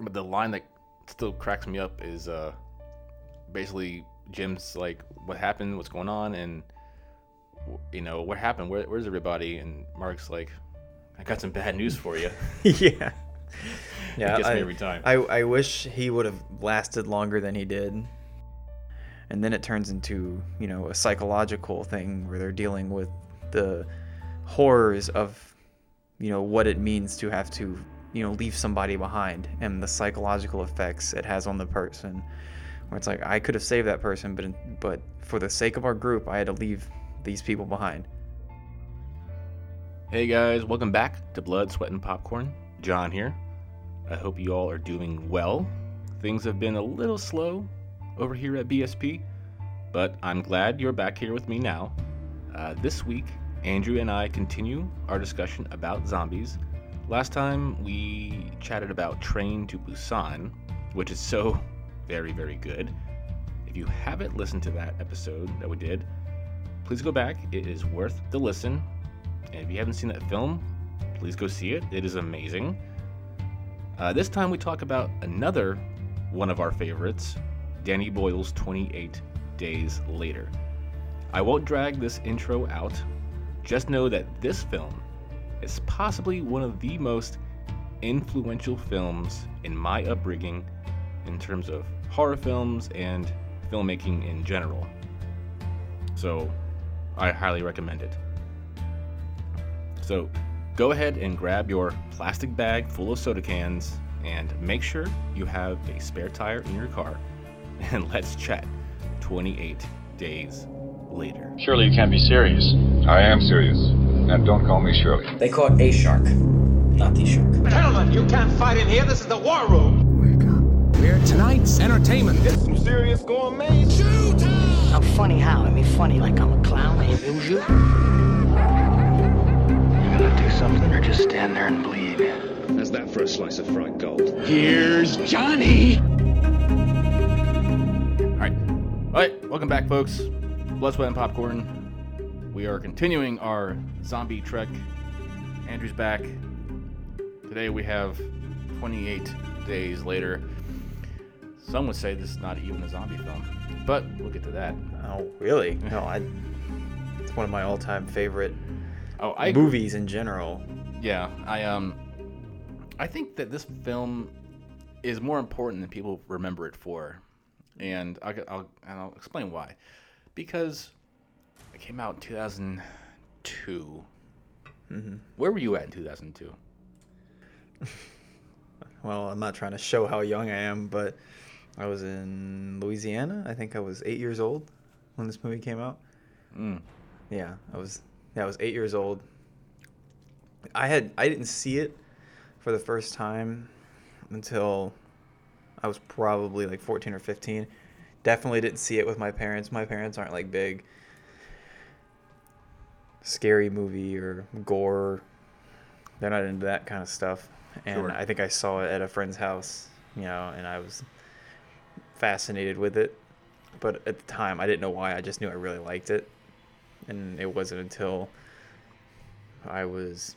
but the line that still cracks me up is uh, basically Jim's like, "What happened? What's going on?" And you know, what happened? Where, where's everybody? And Mark's like, "I got some bad news for you." yeah. Yeah, gets me every time. I, I wish he would have lasted longer than he did. And then it turns into, you know, a psychological thing where they're dealing with the horrors of, you know, what it means to have to, you know, leave somebody behind and the psychological effects it has on the person. Where it's like I could have saved that person, but but for the sake of our group, I had to leave these people behind. Hey guys, welcome back to Blood, Sweat, and Popcorn. John here. I hope you all are doing well. Things have been a little slow over here at BSP, but I'm glad you're back here with me now. Uh, this week, Andrew and I continue our discussion about zombies. Last time we chatted about Train to Busan, which is so very, very good. If you haven't listened to that episode that we did, please go back. It is worth the listen. And if you haven't seen that film, please go see it. It is amazing. Uh, this time we talk about another one of our favorites, Danny Boyle's 28 Days Later. I won't drag this intro out. Just know that this film is possibly one of the most influential films in my upbringing in terms of horror films and filmmaking in general. So, I highly recommend it. So go ahead and grab your plastic bag full of soda cans and make sure you have a spare tire in your car. And let's chat 28 days later. Surely you can't be serious. I am serious. And don't call me Shirley. They caught a shark, not the shark. Gentlemen, you can't fight in here. This is the war room. Wake up. We're tonight's entertainment. It's some serious gourmet shoot. I'm funny how? I mean funny like I'm a clown, I amuse you. You gotta do something or just stand there and bleed. How's that for a slice of fried gold? Here's Johnny. All right. All right. Welcome back, folks. Blood, Sweat, and Popcorn. We are continuing our zombie trek. Andrew's back. Today we have 28 days later. Some would say this is not even a zombie film, but we'll get to that. Oh, really? No, I. It's one of my all-time favorite Oh, I movies in general. Yeah, I um, I think that this film is more important than people remember it for, and I'll I'll, and I'll explain why. Because it came out in 2002. Mm-hmm. Where were you at in 2002? Well, I'm not trying to show how young I am, but I was in Louisiana. I think I was eight years old when this movie came out. Mm. Yeah, I was. Yeah, I was eight years old. I had I didn't see it for the first time until I was probably like 14 or 15. Definitely didn't see it with my parents. My parents aren't like big scary movie or gore. They're not into that kind of stuff. And Sure. I think I saw it at a friend's house, you know, and I was fascinated with it. But at the time, I didn't know why. I just knew I really liked it. And it wasn't until I was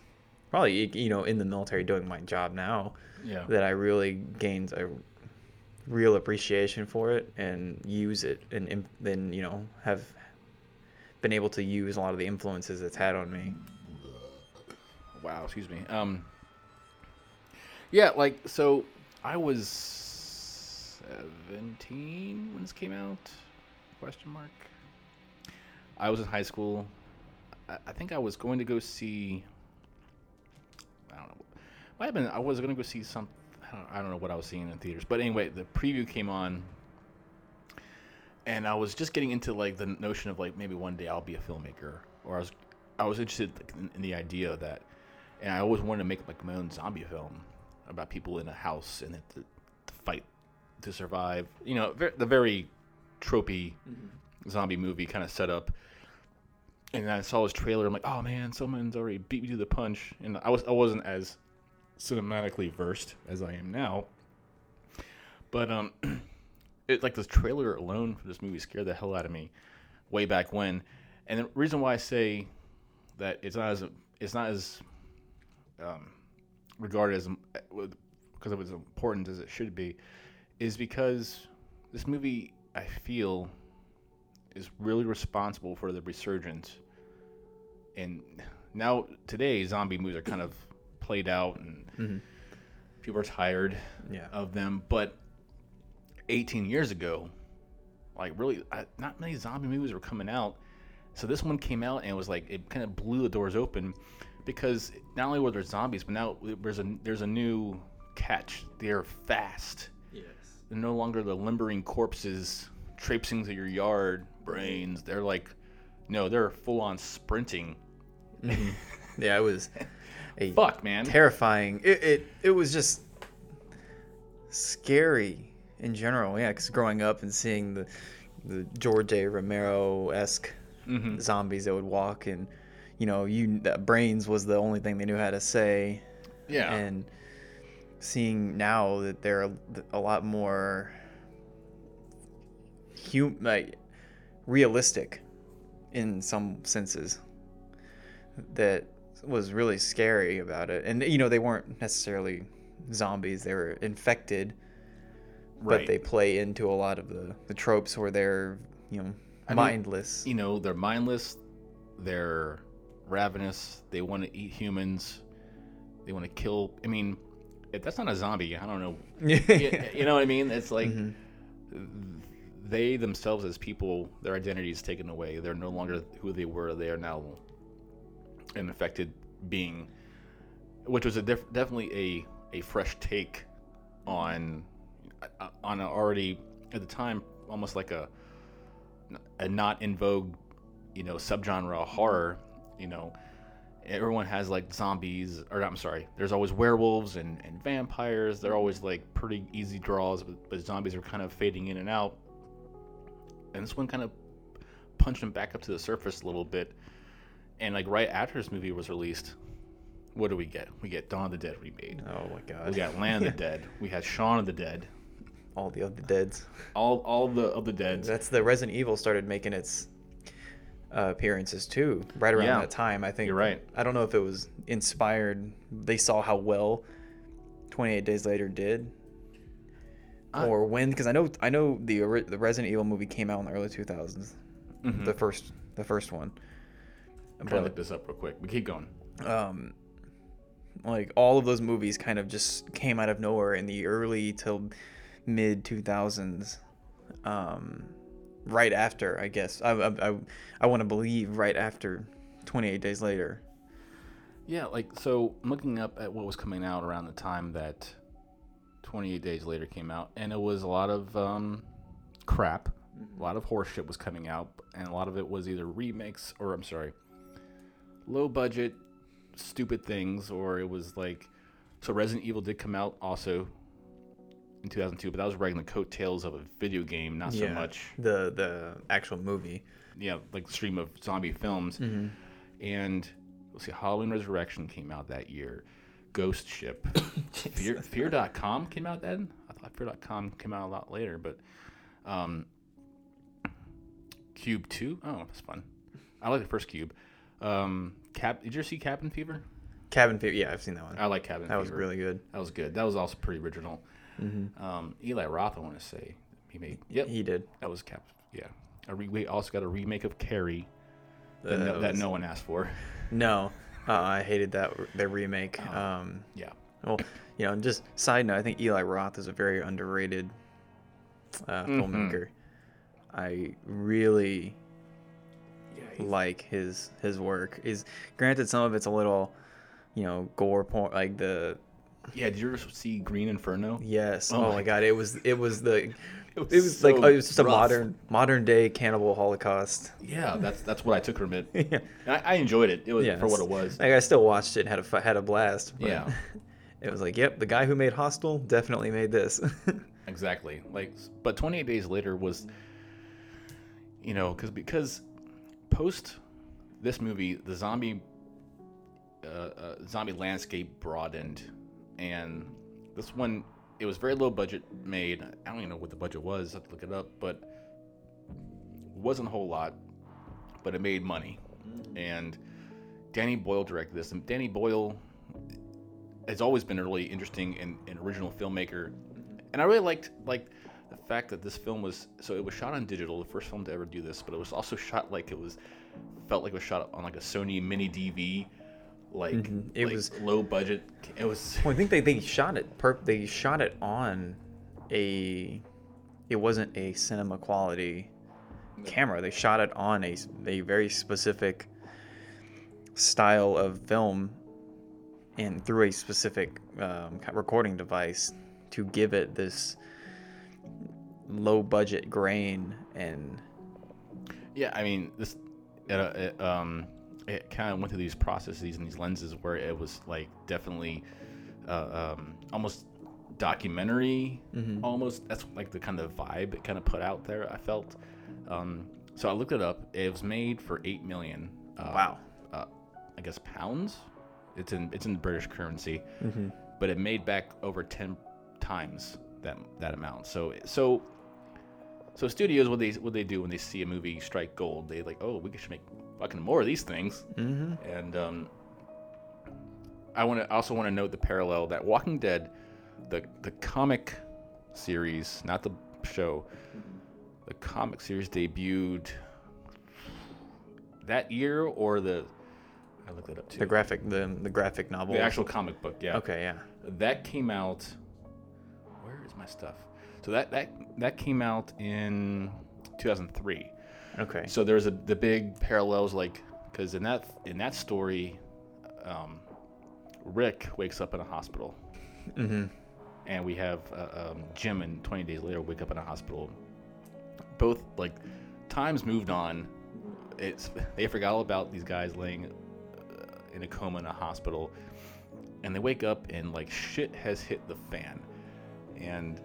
probably, you know, in the military doing my job now Yeah. that I really gained a real appreciation for it and use it and then, you know, have been able to use a lot of the influences it's had on me. Wow, excuse me. Um, yeah, like so, I was seventeen when this came out. Question mark. I was in high school. I, I think I was going to go see. I don't know. Might have been. I was going to go see some. I don't, I don't know what I was seeing in theaters, but anyway, the preview came on, and I was just getting into like the notion of like maybe one day I'll be a filmmaker, or I was I was interested in, in the idea that, and I always wanted to make like my own zombie film about people in a house and to, to fight to survive. You know, ver- the very tropey zombie movie kind of setup. And then I saw his trailer. I'm like, oh man, someone's already beat me to the punch. And I was I wasn't as cinematically versed as I am now. But um, it like the trailer alone for this movie scared the hell out of me, way back when. And the reason why I say that it's not as it's not as um, regarded as because it was important as it should be, is because this movie I feel is really responsible for the resurgence. And now today, zombie movies are kind of played out, and people are tired Yeah. of them. But 18 years ago, like really, I, not many zombie movies were coming out. So this one came out and it was like it kind of blew the doors open because not only were there zombies, but now there's a there's a new catch. They're fast. Yes. They're no longer the limbering corpses traipsing through your yard, brains. They're like, no, they're full on sprinting. Mm-hmm. Yeah, it was a Fuck, man. terrifying. It, it it was just scary in general. Yeah, because growing up and seeing the the George A. Romero esque Mm-hmm. zombies that would walk and you know you that brains was the only thing they knew how to say Yeah. and seeing now that they're a, a lot more hum, like realistic in some senses that was really scary about it and you know they weren't necessarily zombies they were infected but they play into a lot of the, the tropes where they're you know I mean, mindless you know, they're mindless, they're ravenous, they want to eat humans, they want to kill. I mean, if that's not a zombie, I don't know. you, you know what I mean? It's like mm-hmm. they themselves, as people, their identity is taken away. They're no longer who they were. They are now an affected being, which was a def- definitely a, a fresh take on Uh, on a already at the time almost like a a not in vogue, you know, subgenre of horror, you know, everyone has like zombies, or I'm sorry, there's always werewolves and, and vampires. They're always like pretty easy draws, but, but zombies are kind of fading in and out. And this one kind of punched them back up to the surface a little bit. And like right after this movie was released, what do we get? We get Dawn of the Dead remade. oh my god We got Land of the Dead. We had Shaun of the Dead. All the other deads All all the other the deads. That's the Resident Evil started making its uh, appearances too, right around Yeah. that time. I think You're right. I don't know if it was inspired. They saw how well 28 Days Later did, I- or when because I know I know the the Resident Evil movie came out in the early 2000s, the first the first one. I'm trying to look this up real quick. We keep going. um like all of those movies kind of just came out of nowhere in the early till mid 2000s um right after i guess i i, I, I want to believe right after 28 days later Yeah, like so looking up at what was coming out around the time that 28 Days Later came out, and it was a lot of um, crap. A lot of horseshit was coming out, and a lot of it was either remakes or I'm sorry, low budget, stupid things, or it was like. So Resident Evil did come out also in 2002, but that was riding the coattails of a video game, not so much the the actual movie yeah, like the stream of zombie films. And let's see, Halloween Resurrection came out that year. Ghost Ship. Fear, Fear.com came out then? I thought Fear.com came out a lot later, but um, Cube 2? Oh, that's fun. I like the first Cube. Um, Cap, did you ever see Cabin Fever? cabin fever yeah i've seen that one I like Cabin fever that was really good That was good. That was also pretty original. Um, Eli Roth, I want to say. He made, yep, he did that was Cap. Yeah. A re- we also got a remake of Carrie that, Uh, no, that was- no one asked for. no uh, i hated that their remake um Yeah. Well, you know, and just side note, I think Eli Roth is a very underrated uh, filmmaker. I really like his his work. Is granted some of it's a little, you know, gore porn, like the Yeah, did you ever see Green Inferno? yes. Oh Oh, my god, it was it was the. It It was like oh, it was just a modern modern day cannibal holocaust. Yeah, that's that's what I took from it. yeah, I, I enjoyed it. It was yeah, for what it was. Like I still watched it, and had a had a blast. Yeah. it was like, yep, the guy who made Hostel definitely made this. Exactly. Like, but 28 days later was, you know, because because post this movie, the zombie uh, uh, zombie landscape broadened, and this one it was very low budget made. I don't even know what the budget was. I have to look it up, but wasn't a whole lot, but it made money, and Danny Boyle directed this, and Danny Boyle has always been a really interesting and, and original filmmaker, and I really liked like the fact that this film was so it was shot on digital, the first film to ever do this, but it was also shot like it was felt like it was shot on like a Sony Mini DV, like It like, was- low budget. It was Well, I think they, they shot it. Per- they shot it on a. It wasn't a cinema quality camera. They shot it on a a very specific style of film, and through a specific um, recording device to give it this low budget grain and Yeah, I mean, this, it, uh, it, um, it kind of went through these processes and these lenses where it was like definitely, uh, um, almost documentary, almost. That's like the kind of vibe it kind of put out there. I felt. Um, so I looked it up. It was made for eight million. Uh, Wow. Uh, I guess pounds. It's in it's in British currency, but it made back over ten times that that amount. So so so studios, what they what they do when they see a movie strike gold, they like, oh, we should make fucking more of these things. Mm-hmm. And um, I want to also want to note the parallel that Walking Dead, the the comic series, not the show, the comic series debuted that year or the I looked it up too. the graphic the the graphic novel. the actual comic book, yeah. Okay, yeah. That came out. Where is my stuff? So that that that came out in 2003. Okay. So there's a the big parallels like because in that in that story, um, Rick wakes up in a hospital, mm-hmm. and we have uh, um, Jim and 20 days later wake up in a hospital. Both like times moved on. It's they forgot all about these guys laying uh, in a coma in a hospital, and they wake up and like shit has hit the fan, and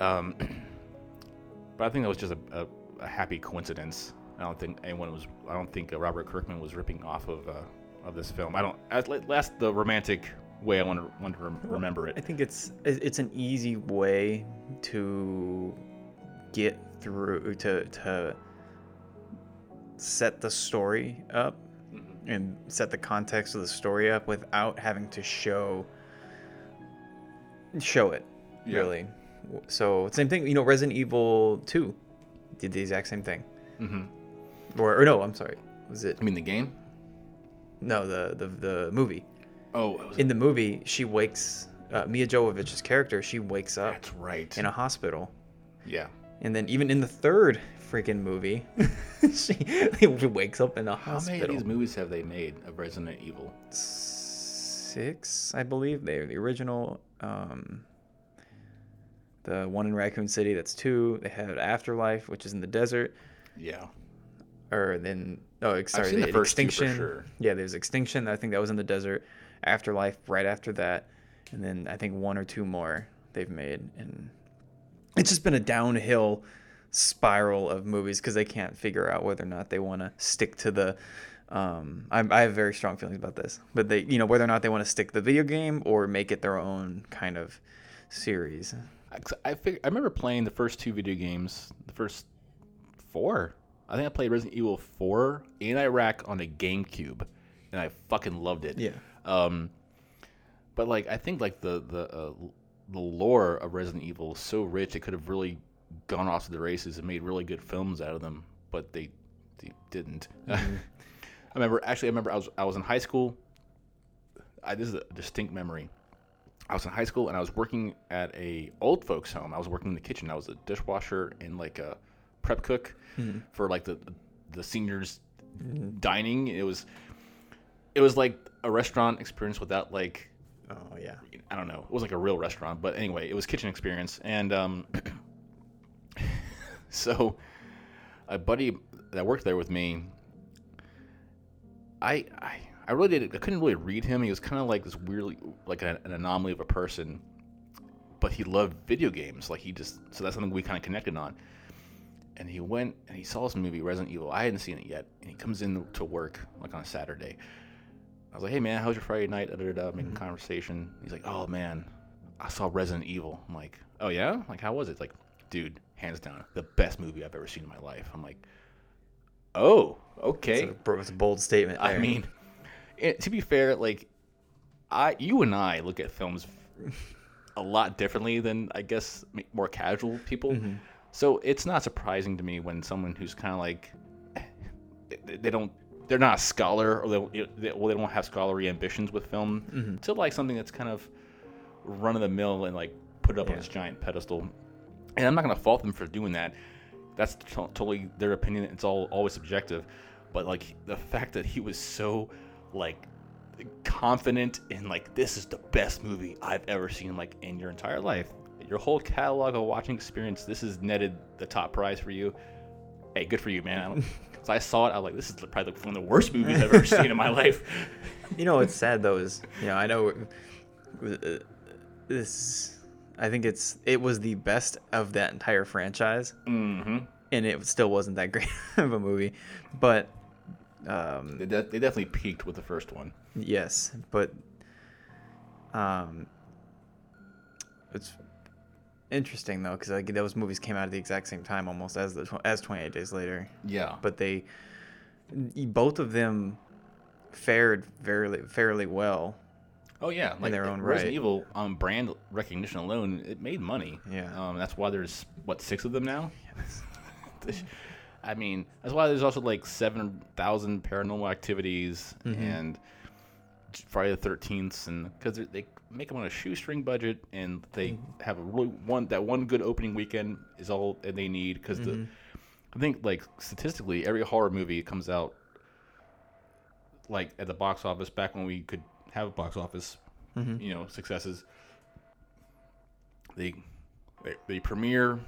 um, but I think that was just a, a, a happy coincidence. I don't think anyone was. I don't think uh, Robert Kirkman was ripping off of uh, of this film. I don't. Last the romantic way I want to want to rem- remember it. I think it's it's an easy way to get through to to set the story up and set the context of the story up without having to show show it Yeah. really. So same thing, you know, Resident Evil 2 did the exact same thing. Mm-hmm. Or, or no, I'm sorry. Was it I mean the game. no the the the movie? Oh, was, in the movie, she wakes uh, Milla Jovovich's character. She wakes up that's right. in a hospital, yeah. and then even in the third freaking movie, she wakes up in a How many of hospital. these movies have they made of Resident Evil? Six, I believe. They're the original. Um, the one in Raccoon City, that's two. They had Afterlife, which is in the desert. Yeah. Or then, oh, sorry, the first Extinction. sure. Yeah, there's Extinction. I think that was in the desert. Afterlife, right after that, and then I think one or two more they've made, and it's just been a downhill spiral of movies because they can't figure out whether or not they want to stick to the. Um, I, I have very strong feelings about this, but they, you know, whether or not they want to stick the video game or make it their own kind of series. I, fig- I remember playing the first two video games, the first four. I think I played Resident Evil 4 in Iraq on a GameCube, and I fucking loved it. Yeah. Um, but like I think like the the uh, the lore of Resident Evil is so rich, it could have really gone off to the races and made really good films out of them, but they, they didn't. I remember actually I remember I was I was in high school. I, this is a distinct memory. I was in high school and I was working at a old folks home. I was working in the kitchen. I was a dishwasher and like a prep cook for like the the seniors dining. It was it was like a restaurant experience without like Oh yeah. I don't know. It was like a real restaurant, but anyway, it was kitchen experience. And um, so a buddy that worked there with me, I, I I really did. I couldn't really read him. He was kind of like this weirdly like an, an anomaly of a person, but he loved video games. Like he just so that's something we kind of connected on. And he went and he saw this movie Resident Evil. I hadn't seen it yet, and he comes in to work like on a Saturday. I was like, "Hey man, how's your Friday night?" Da, da, da, making mm-hmm. conversation. He's like, "Oh man, I saw Resident Evil." I'm like, "Oh yeah? Like how was it?" It's like, "Dude, hands down, the best movie I've ever seen in my life." I'm like, "Oh, okay." It's a, it's a bold statement. I mean, it, to be fair, like I, you and I look at films a lot differently than I guess more casual people. Mm-hmm. So it's not surprising to me when someone who's kind of like eh, they- they don't they're not a scholar or they, they, well, they don't have scholarly ambitions with film mm-hmm. to like something that's kind of run of the mill and like put it up on this giant pedestal. And I'm not gonna fault them for doing that. That's to- totally their opinion. It's all always subjective. But like the fact that he was so like confident in like this is the best movie I've ever seen like in your entire life. Your whole catalog of watching experience, this has netted the top prize for you. Hey, good for you, man. I I saw it, I was like, this is probably one of the worst movies I've ever seen in my life. You know what's sad though is you know I know uh, this. I think it's it was the best of that entire franchise, hmm and it still wasn't that great of a movie. But um, They, de- they definitely peaked with the first one. yes, but um, it's interesting though because like those movies came out at the exact same time almost as the tw- as Twenty Eight Days Later. Yeah. but they both of them fared fairly fairly well. Oh yeah, like their own Resident right. Evil on brand recognition alone, it made money. Yeah. um, that's why there's what six of them now. I mean, that's why there's also like seven thousand paranormal activities Mm-hmm. and Friday the Thirteenth, and because they make them on a shoestring budget, and they Mm-hmm. have a really one that one good opening weekend is all that they need because Mm-hmm. I think like statistically every horror movie comes out like at the box office back when we could have a box office, you know, successes. They, they they premiere,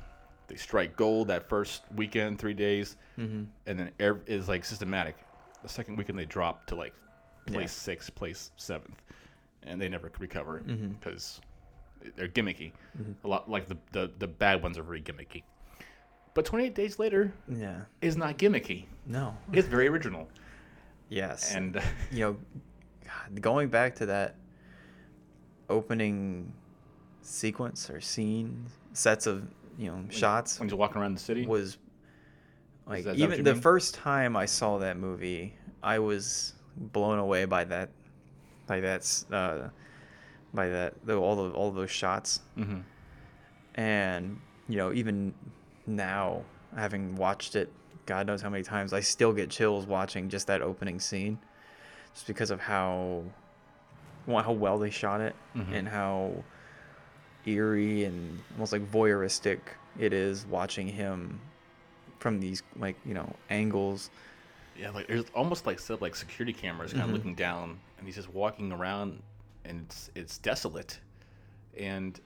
they strike gold that first weekend, three days, mm-hmm. and then ev- is like systematic. The second weekend they drop to like place Yeah. sixth, place seventh, and they never recover mm-hmm. because they're gimmicky. Mm-hmm. A lot like the, the the bad ones are very gimmicky. But 28 Days Later Yeah. is not gimmicky. No. It's very original. Yes. And you know, going back to that opening sequence or scene, sets of you know shots when he's walking around the city, was like that even you the mean? first time I saw that movie, I was blown away by that, by that, uh, by that all the all those shots, Mhm. and you know even now having watched it, God knows how many times, I still get chills watching just that opening scene, just because of how, well, how well they shot it Mm-hmm. and how eerie and almost like voyeuristic it is watching him from these like you know angles yeah, like there's almost like set up like security cameras kind of Mm-hmm. looking down, and he's just walking around, and it's it's desolate, and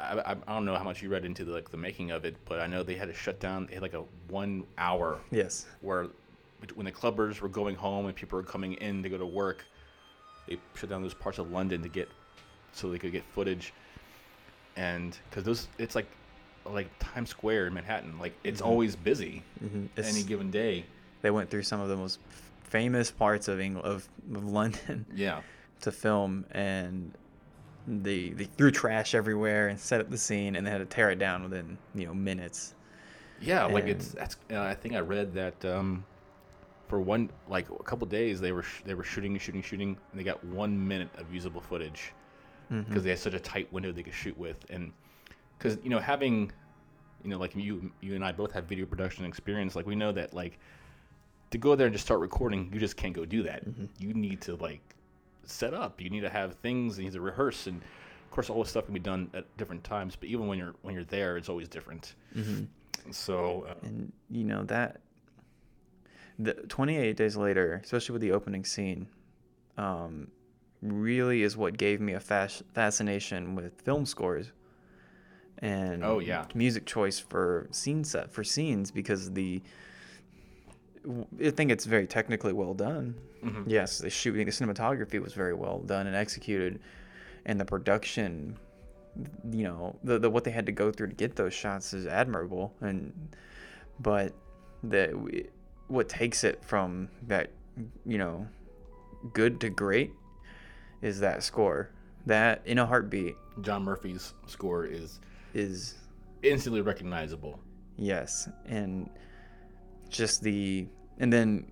I, I, I don't know how much you read into the, like the making of it, but I know they had to shut down. They had like a one hour yes where when the clubbers were going home and people were coming in to go to work, they shut down those parts of London to get so they could get footage. And because those, it's like like Times Square in Manhattan, like it's always busy Mhm. It's- any given day. they went through some of the most famous parts of England of, of London Yeah, to film and they they threw trash everywhere and set up the scene and they had to tear it down within you know minutes yeah, like it's that's. Uh, I think I read that um, for one like a couple days they were sh- they were shooting shooting shooting and they got one minute of usable footage because they had such a tight window they could shoot with. And because you know having you know like you you and I both have video production experience like we know that like to go there and just start recording you just can't go do that. You need to like set up. You need to have things you need to rehearse. And of course all this stuff can be done at different times but even when you're when you're there it's always different. So uh, and you know that the 28 days later especially with the opening scene um, really is what gave me a fas- fascination with film scores and Oh, yeah. music choice for scene set for scenes because the I think it's very technically well done. Mm-hmm. Yes, the shooting, the cinematography was very well done and executed, and the production, you know, the, the what they had to go through to get those shots is admirable. And but the what takes it from that, you know, good to great, is that score. That in a heartbeat John Murphy's score is is instantly recognizable Yes, and just the and then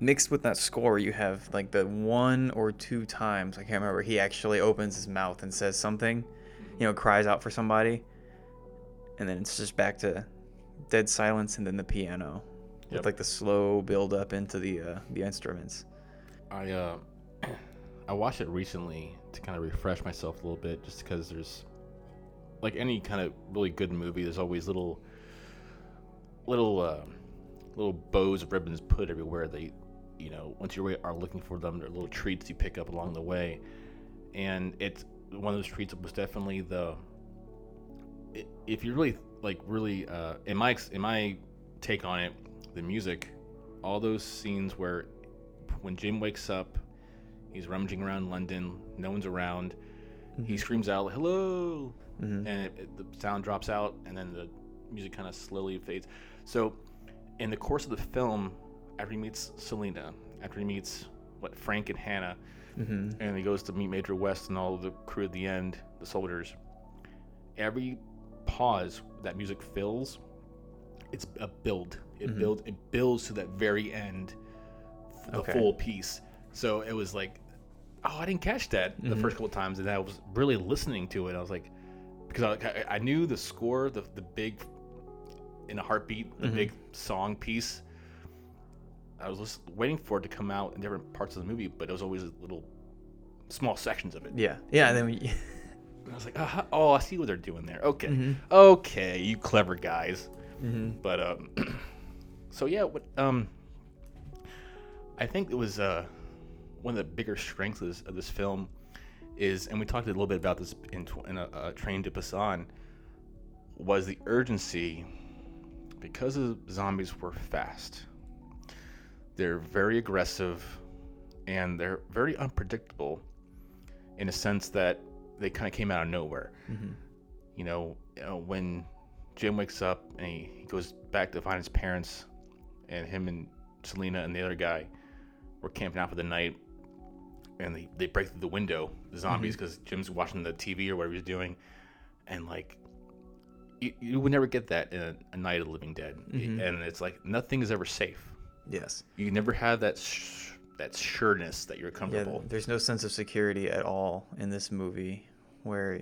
mixed with that score, you have like the one or two times I can't remember he actually opens his mouth and says something, you know, cries out for somebody, and then it's just back to dead silence and then the piano Yep. with like the slow build up into the uh, the instruments. I uh, I watched it recently to kind of refresh myself a little bit, just because there's like any kind of really good movie, there's always little little uh, little bows of ribbons put everywhere. They, you know, once you are looking for them, they're little treats you pick up along the way, and it's one of those treats that was definitely the if you really like really uh, in my in my take on it, the music, all those scenes where when Jim wakes up, he's rummaging around London, no one's around, he mm-hmm. screams out hello, mm-hmm. and it, it- the sound drops out, and then the music kind of slowly fades. So, in the course of the film, after he meets Selena, after he meets what Frank and Hannah, mm-hmm. and he goes to meet Major West and all the crew at the end, the soldiers. Every pause that music fills, it's a build. It builds. It builds to that very end, the Okay. full piece. So it was like, oh, I didn't catch that the first couple times, and I was really listening to it. I was like, because I, I- knew the score, the the big, in a heartbeat, the big song piece. I was just waiting for it to come out in different parts of the movie, but it was always little small sections of it. Yeah, yeah. And then we, I was like, uh oh, I see what they're doing there. Okay, okay, you clever guys. But um, so yeah, what um, I think it was uh, one of the bigger strengths of this, film is, and we talked a little bit about this in, in a, a Train to Busan, was the urgency because the zombies were fast. They're very aggressive, and they're very unpredictable, in a sense that they kind of came out of nowhere. You know, uh, when Jim wakes up and he, he goes back to find his parents, and him and Selena and the other guy were camping out for the night, and they, they break through the window, the zombies, mm-hmm. because Jim's watching the TV or whatever he's doing, and like, you, you would never get that in a, a Night of the Living Dead, mm-hmm. and it's like nothing is ever safe. yes, You never have that sh- that sureness that you're comfortable. yeah. There's no sense of security at all in this movie, where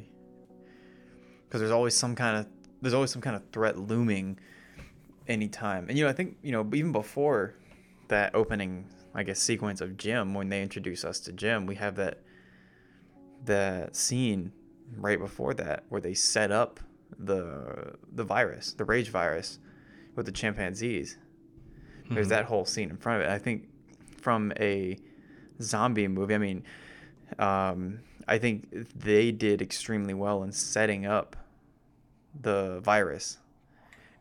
because there's always some kind of there's always some kind of threat looming anytime. And you know, I think you know even before that opening, I guess sequence of Jim when they introduce us to Jim, we have that that scene right before that where they set up the the virus, the rage virus, with the chimpanzees. There's that whole scene in front of it. I think from a zombie movie, I mean, um, I think they did extremely well in setting up the virus,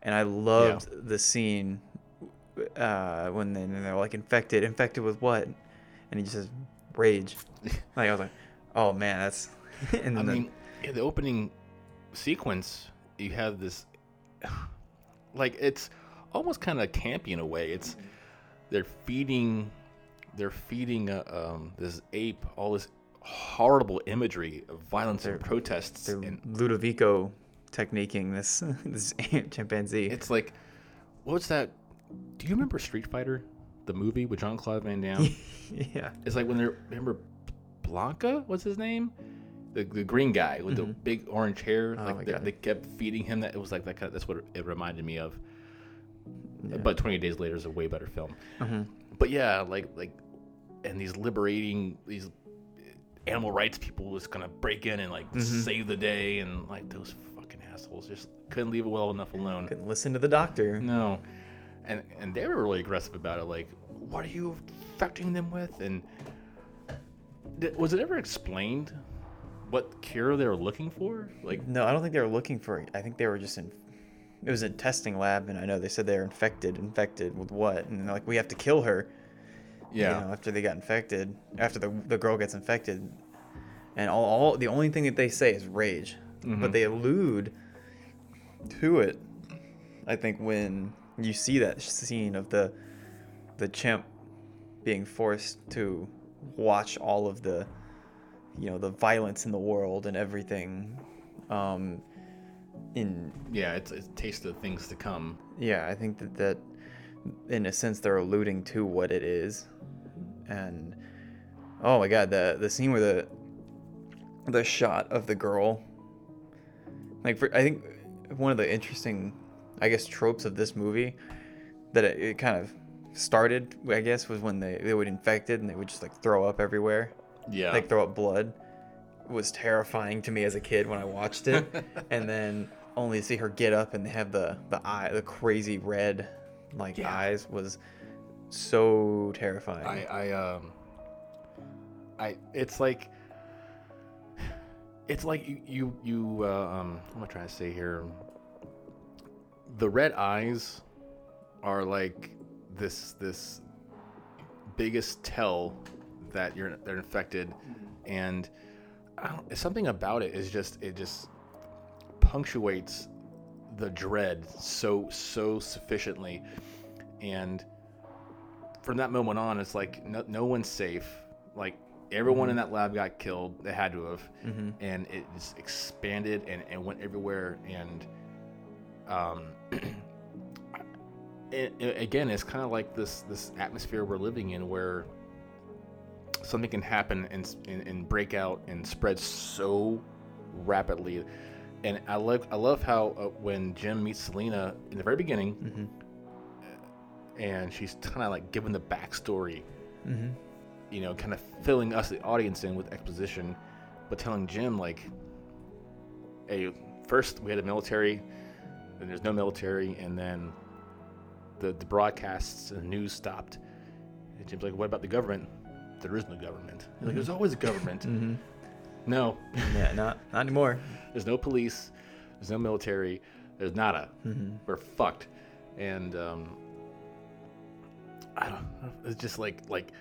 and I loved the scene uh, when they, they're like infected, infected with what, and he just says rage. like I was like, oh man, that's. and I then- mean, in the opening sequence, you have this, like it's almost kind of campy in a way. It's they're feeding, they're feeding uh, um, this ape all this horrible imagery of violence and protests, they're and Ludovico techniquing this this chimpanzee. it's like, what's that? Do you remember Street Fighter, the movie with Jean Claude Van Damme? yeah. It's like when they're remember Blanka, what's his name? The, the green guy with the mm-hmm. big orange hair. Oh like my they, God. they kept feeding him that. It was like that. Kind of, that's what it reminded me of. But 20 Days Later is a way better film. Mm-hmm. But yeah, like like, and these liberating these animal rights people was gonna break in and like mm-hmm. save the day, and like those fucking assholes just couldn't leave it well enough alone. Couldn't listen to the doctor. No, and and they were really aggressive about it. Like, what are you infecting them with? And th- was it ever explained what cure they were looking for? Like, No, I don't think they were looking for it. I think they were just in. It was a testing lab, and I know they said they were infected. Infected with what? And they're like, we have to kill her. yeah, You know, after they got infected, after the the girl gets infected, and all, all the only thing that they say is rage, but mm-hmm. they allude to it. I think when you see that scene of the the chimp being forced to watch all of the you know the violence in the world and everything um in yeah, it's it's a taste of things to come. yeah i think that that in a sense they're alluding to what it is and oh my god the the scene where the the shot of the girl like for, i think one of the interesting i guess tropes of this movie that it, it kind of started i guess was when they, they would infect it and they would just like throw up everywhere Yeah. like throw up blood was terrifying to me as a kid when I watched it, and then only to see her get up and have the the eye, the crazy red like Yeah. eyes was so terrifying. I, I, um, I, it's like, it's like you, you, you uh, um, what am I trying to say here? The red eyes are like this, this biggest tell that you're they're infected, and I don't, something about it is just it just punctuates the dread so so sufficiently, and from that moment on, it's like no, no one's safe. Like everyone in that lab got killed. They had to have, and it just expanded and, and went everywhere. And um, it, it- again, it's kind of like this this atmosphere we're living in, where something can happen and, and and break out and spread so rapidly. And I love I love how uh, when Jim meets Selena in the very beginning, mm-hmm. uh, and she's kind of like giving the backstory, mm-hmm. you know, kind of filling us, the audience, in with exposition, but telling Jim, like, hey, first we had a military, then there's no military, and then the, the broadcasts and the news stopped. And Jim's like, what about the government? There is no government. He's like, mm-hmm. there's always a government. Mm-hmm. No, yeah, not not anymore. there's no police, there's no military, there's nada. Mm-hmm. We're fucked. And um, I don't know. It's just like like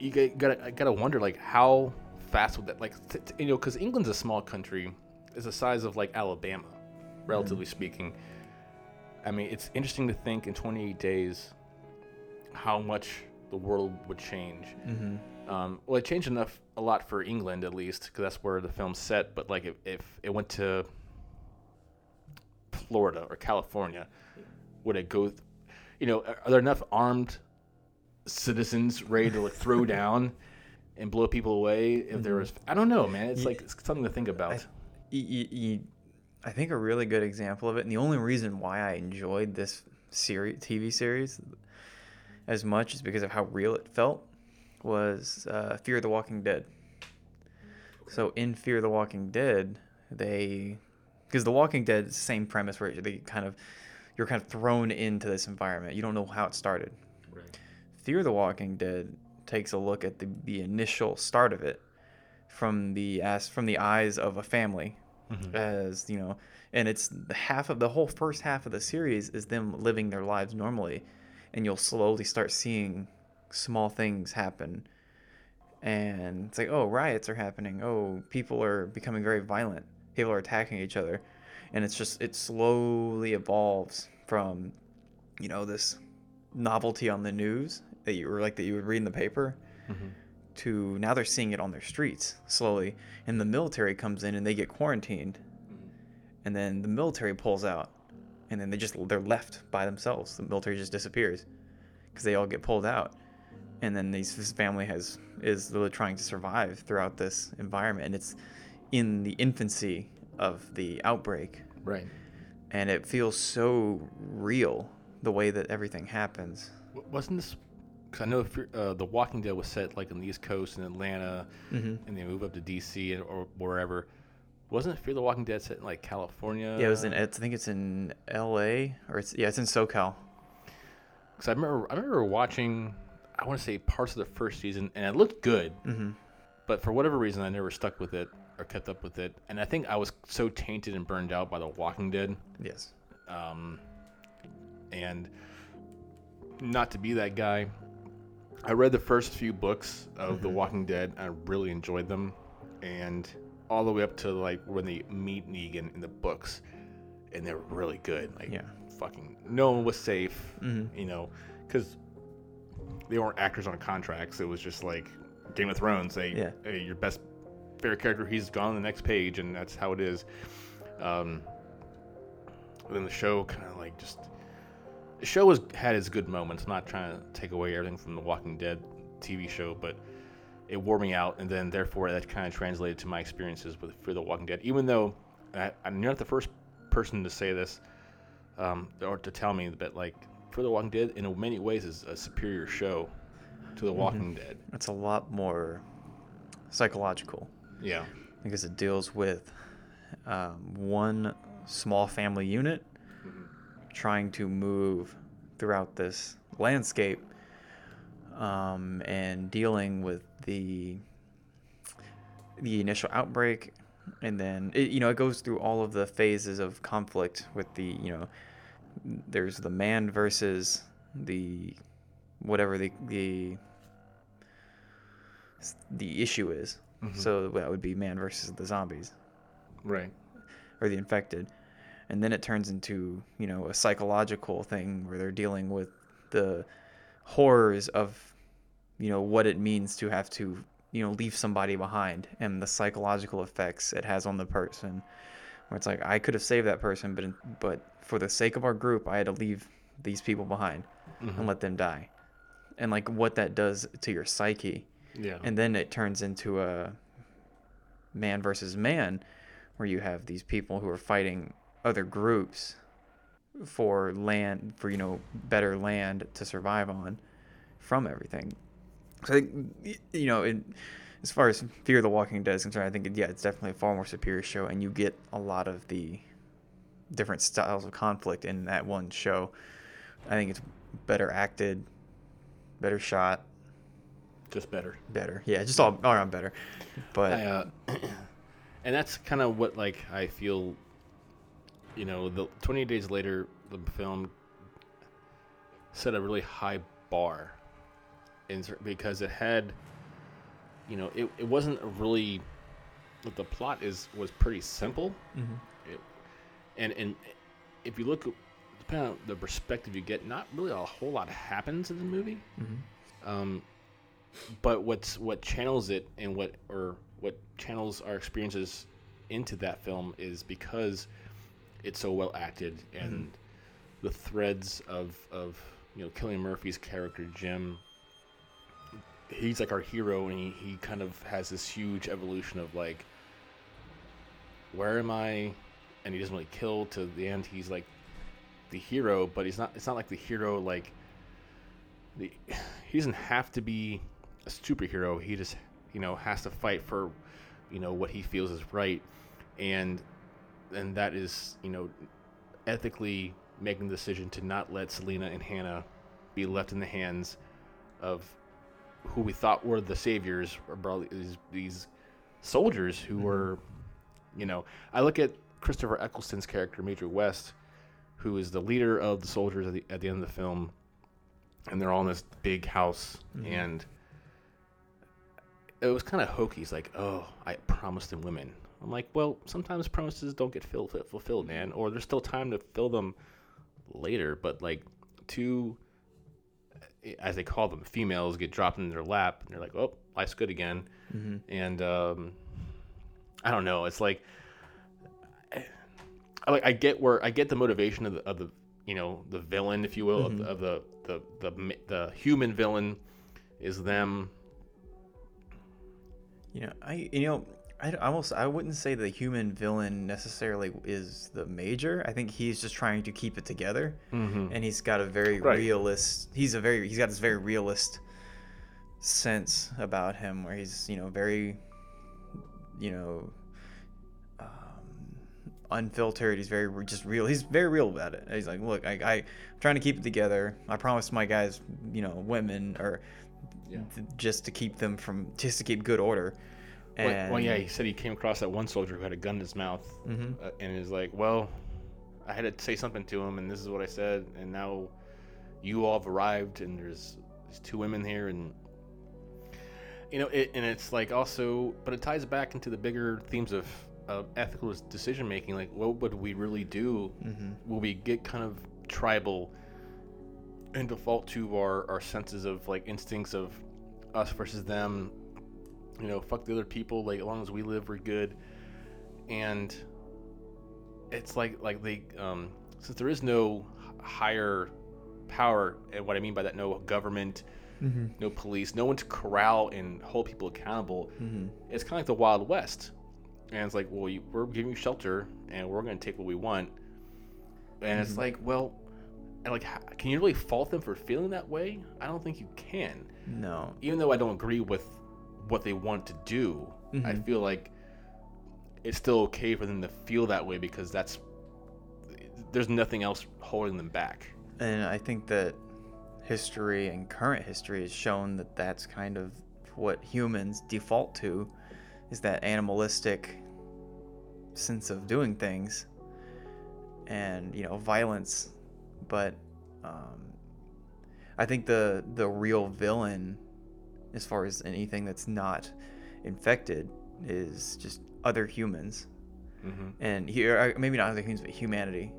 you got- gotta I gotta wonder like how fast would that like t- t- you know because England's a small country, it's the size of like Alabama, relatively speaking. I mean, it's interesting to think in 28 days how much the world would change. Um, well, it changed enough a lot for England at least because that's where the film's set. But like if, if it went to Florida or California, would it go? Th- you know, are there enough armed citizens ready to like throw down and blow people away if there was? I don't know, man. It's like it's something to think about. Y- y- y- I think a really good example of it, and the only reason why I enjoyed this series, TV series, as much is because of how real it felt, was uh, Fear the Walking Dead. So in Fear the Walking Dead, they, because The Walking Dead is the same premise where they kind of, you're kind of thrown into this environment. You don't know how it started. Fear the Walking Dead takes a look at the, the initial start of it from the as from the eyes of a family Mm-hmm. as you know and it's the half of the whole first half of the series is them living their lives normally. And you'll slowly start seeing small things happen. And it's like oh riots are happening. Oh people are becoming very violent. People are attacking each other. And it's just it slowly evolves from you know this novelty on the news that you were like that you would read in the paper mm-hmm. To now they're seeing it on their streets slowly and the military comes in and they get quarantined. Mm-hmm. And then the military pulls out and then they just they're left by themselves. The military just disappears because they all get pulled out. And then these, this family has is really trying to survive throughout this environment and it's in the infancy of the outbreak. Right. and it feels so real the way that everything happens. Wasn't this? Because I know uh, the Walking Dead was set like on the East Coast in Atlanta, and they move up to DC and, or wherever. Wasn't Fear the Walking Dead set in like California? yeah it was in it's, i think it's in la or it's yeah it's in socal Because I remember, I remember watching, I want to say parts of the first season, and it looked good. Mm-hmm. But for whatever reason, I never stuck with it or kept up with it. And I think I was so tainted and burned out by The Walking Dead, yes um, and not to be that guy. I read the first few books of The Walking Dead. I really enjoyed them, and all the way up to like when they meet Negan in the books, and they're really good. Like, Yeah. fucking, no one was safe, you know, because they weren't actors on contracts. It was just like Game of Thrones. They, Yeah. hey, your best favorite character, he's gone on the next page, and that's how it is. Um, then the show kind of like just the show has had its good moments. I'm not trying to take away everything from the Walking Dead TV show, but it wore me out, and then therefore that kind of translated to my experiences with Fear the Walking Dead. Even though I, I'm not the first person to say this um, or to tell me that like Fear the Walking Dead in many ways is a superior show to The Walking Dead. It's a lot more psychological Yeah. because it deals with um, one small family unit trying to move throughout this landscape um, and dealing with the the initial outbreak. And then it, you know it goes through all of the phases of conflict with the you know there's the man versus the whatever the the the issue is. So that would be man versus the zombies. Right. or the infected and then it turns into you know a psychological thing where they're dealing with the horrors of you know what it means to have to you know leave somebody behind and the psychological effects it has on the person. Where it's like I could have saved that person but but for the sake of our group I had to leave these people behind and mm-hmm. let them die. And like what that does to your psyche. Yeah. and then it turns into a man versus man where you have these people who are fighting other groups for land for you know better land to survive on from everything so i think you know in, as far as fear the walking dead is concerned i think yeah it's definitely a far more superior show and you get a lot of the different styles of conflict in that one show i think it's better acted better shot Just better. better yeah just all, all around better but I, uh, and that's kind of what like I feel. You know, the 28 days later, the film set a really high bar, in, because it had, you know, it, it wasn't really. The plot is was pretty simple, it, and and if you look, depending on the perspective you get, not really a whole lot happens in the movie. Um, but what's what channels it and what or what channels our experiences into that film is because it's so well acted mm-hmm. and the threads of of you know Cillian Murphy's character Jim he's like our hero and he, he kind of has this huge evolution of like where am I? And he doesn't really kill to the end. He's like the hero but he's not it's not like the hero like the, he doesn't have to be a superhero. He just, you know, has to fight for, you know, what he feels is right, and and that is, you know, ethically making the decision to not let Selena and Hannah be left in the hands of who we thought were the saviors, or probably these, these soldiers who mm-hmm. were, you know, I look at Christopher Eccleston's character, Major West, who is the leader of the soldiers at the, at the end of the film and they're all in this big house mm-hmm. and it was kind of hokey. It's like oh i promised them women i'm like well sometimes promises don't get filled, fulfilled man or there's still time to fill them later but like two eh, as they call them females get dropped in their lap and they're like oh life's good again. Mm-hmm. And um i don't know it's like I, like I get where I get the motivation of the, of the you know the villain, if you will, of, mm-hmm. the, of the, the the ma- the human villain is them. You know, I you know, I almost I wouldn't say the human villain necessarily is the major. I think he's just trying to keep it together, and he's got a very Right. realist. He's a very he's got this very realist sense about him, where he's you know very, you know, um, unfiltered. He's very just real. He's very real about it. He's like, look, I, I I'm trying to keep it together. I promised my guys, you know, women or th- just to keep them from just to keep good order. Well, And well, yeah, he said he came across that one soldier who had a gun in his mouth, uh, and is like, well, I had to say something to him, and this is what I said, and now you all have arrived, and there's, there's two women here, and you know, it, and it's like also, but it ties back into the bigger themes of, of ethical decision making. Like, what would we really do? Will we get kind of tribal and default to our, our senses of like instincts of us versus them? You know, fuck the other people. Like, as long as we live, we're good. And it's like like they um, since there is no higher power. And what I mean by that, no government, mm-hmm. no police, no one to corral and hold people accountable. Mm-hmm. It's kind of like the Wild West. And it's like, well, you, we're giving you shelter, and we're going to take what we want. And it's mm-hmm. like, well, and like, can you really fault them for feeling that way? I don't think you can. No. Even though I don't agree with what they want to do, I Mm-hmm. feel like it's still okay for them to feel that way because that's there's nothing else holding them back. And I think that history and current history has shown that that's kind of what humans default to is that animalistic sense of doing things and you know violence but um, i think the the real villain as far as anything that's not infected is just other humans. Mm-hmm. And here uh, maybe not other humans but humanity.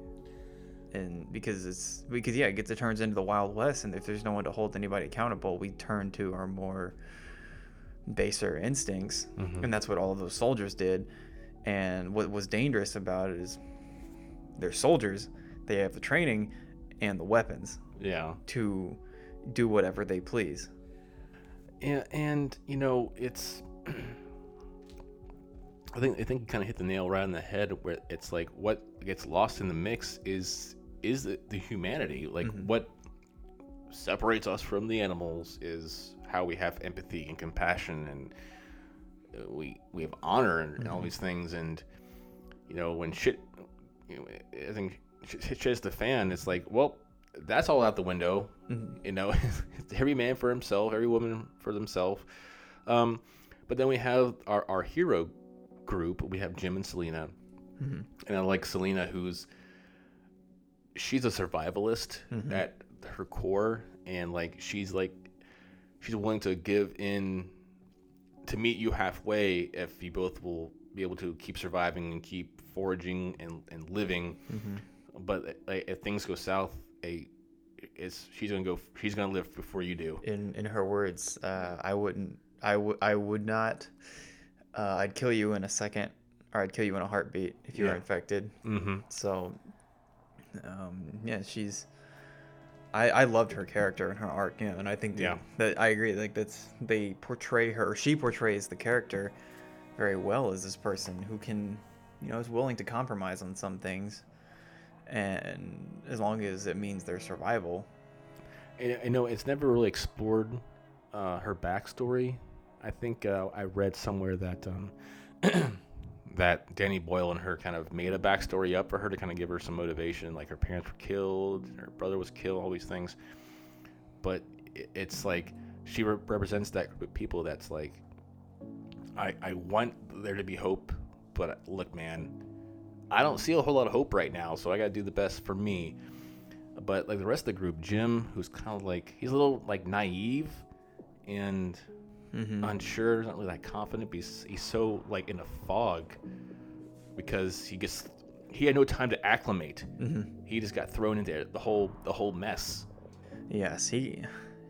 And because it's because yeah it gets it turns into the wild west and if there's no one to hold anybody accountable we turn to our more baser instincts. Mm-hmm. And that's what all of those soldiers did. And what was dangerous about it is they're soldiers they have the training and the weapons Yeah. to do whatever they please And, and you know, it's. I think I think you kind of hit the nail right on the head. Where it's like what gets lost in the mix is is the, the humanity. Like what separates us from the animals is how we have empathy and compassion, and uh, we we have honor and, and all these things. And you know, when shit, you know, I think shit hits the fan. It's like, well, that's all out the window. Mm-hmm. You know, every man for himself, every woman for themselves. Um, but then we have our, our hero group. We have Jim and Selena, mm-hmm. and I like Selena, who's she's a survivalist mm-hmm. at her core, and like she's like she's willing to give in to meet you halfway if you both will be able to keep surviving and keep foraging and, and living. But like, if things go south, a it's she's gonna go. She's gonna live before you do. in in her words uh, i wouldn't i would i would not uh, i'd kill you in a second or i'd kill you in a heartbeat if you were infected Mm-hmm. so um, yeah she's I, I loved her character and her arc yeah and i think that, Yeah. that i agree like that's they portray her she portrays the character very well as this person who can you know is willing to compromise on some things and as long as it means their survival I I know it's never really explored uh, her backstory. I think uh, I read somewhere that um, that Danny Boyle and her kind of made a backstory up for her to kind of give her some motivation. Like her parents were killed, her brother was killed, all these things. But it's like she re- represents that group of people that's like, I I want there to be hope, but look, man, I don't see a whole lot of hope right now, so I got to do the best for me. But like the rest of the group, Jim, who's kind of like he's a little like naive and mm-hmm. unsure, not really that confident. But he's he's so like in a fog because he gets he had no time to acclimate. Mm-hmm. He just got thrown into the whole the whole mess. Yes, he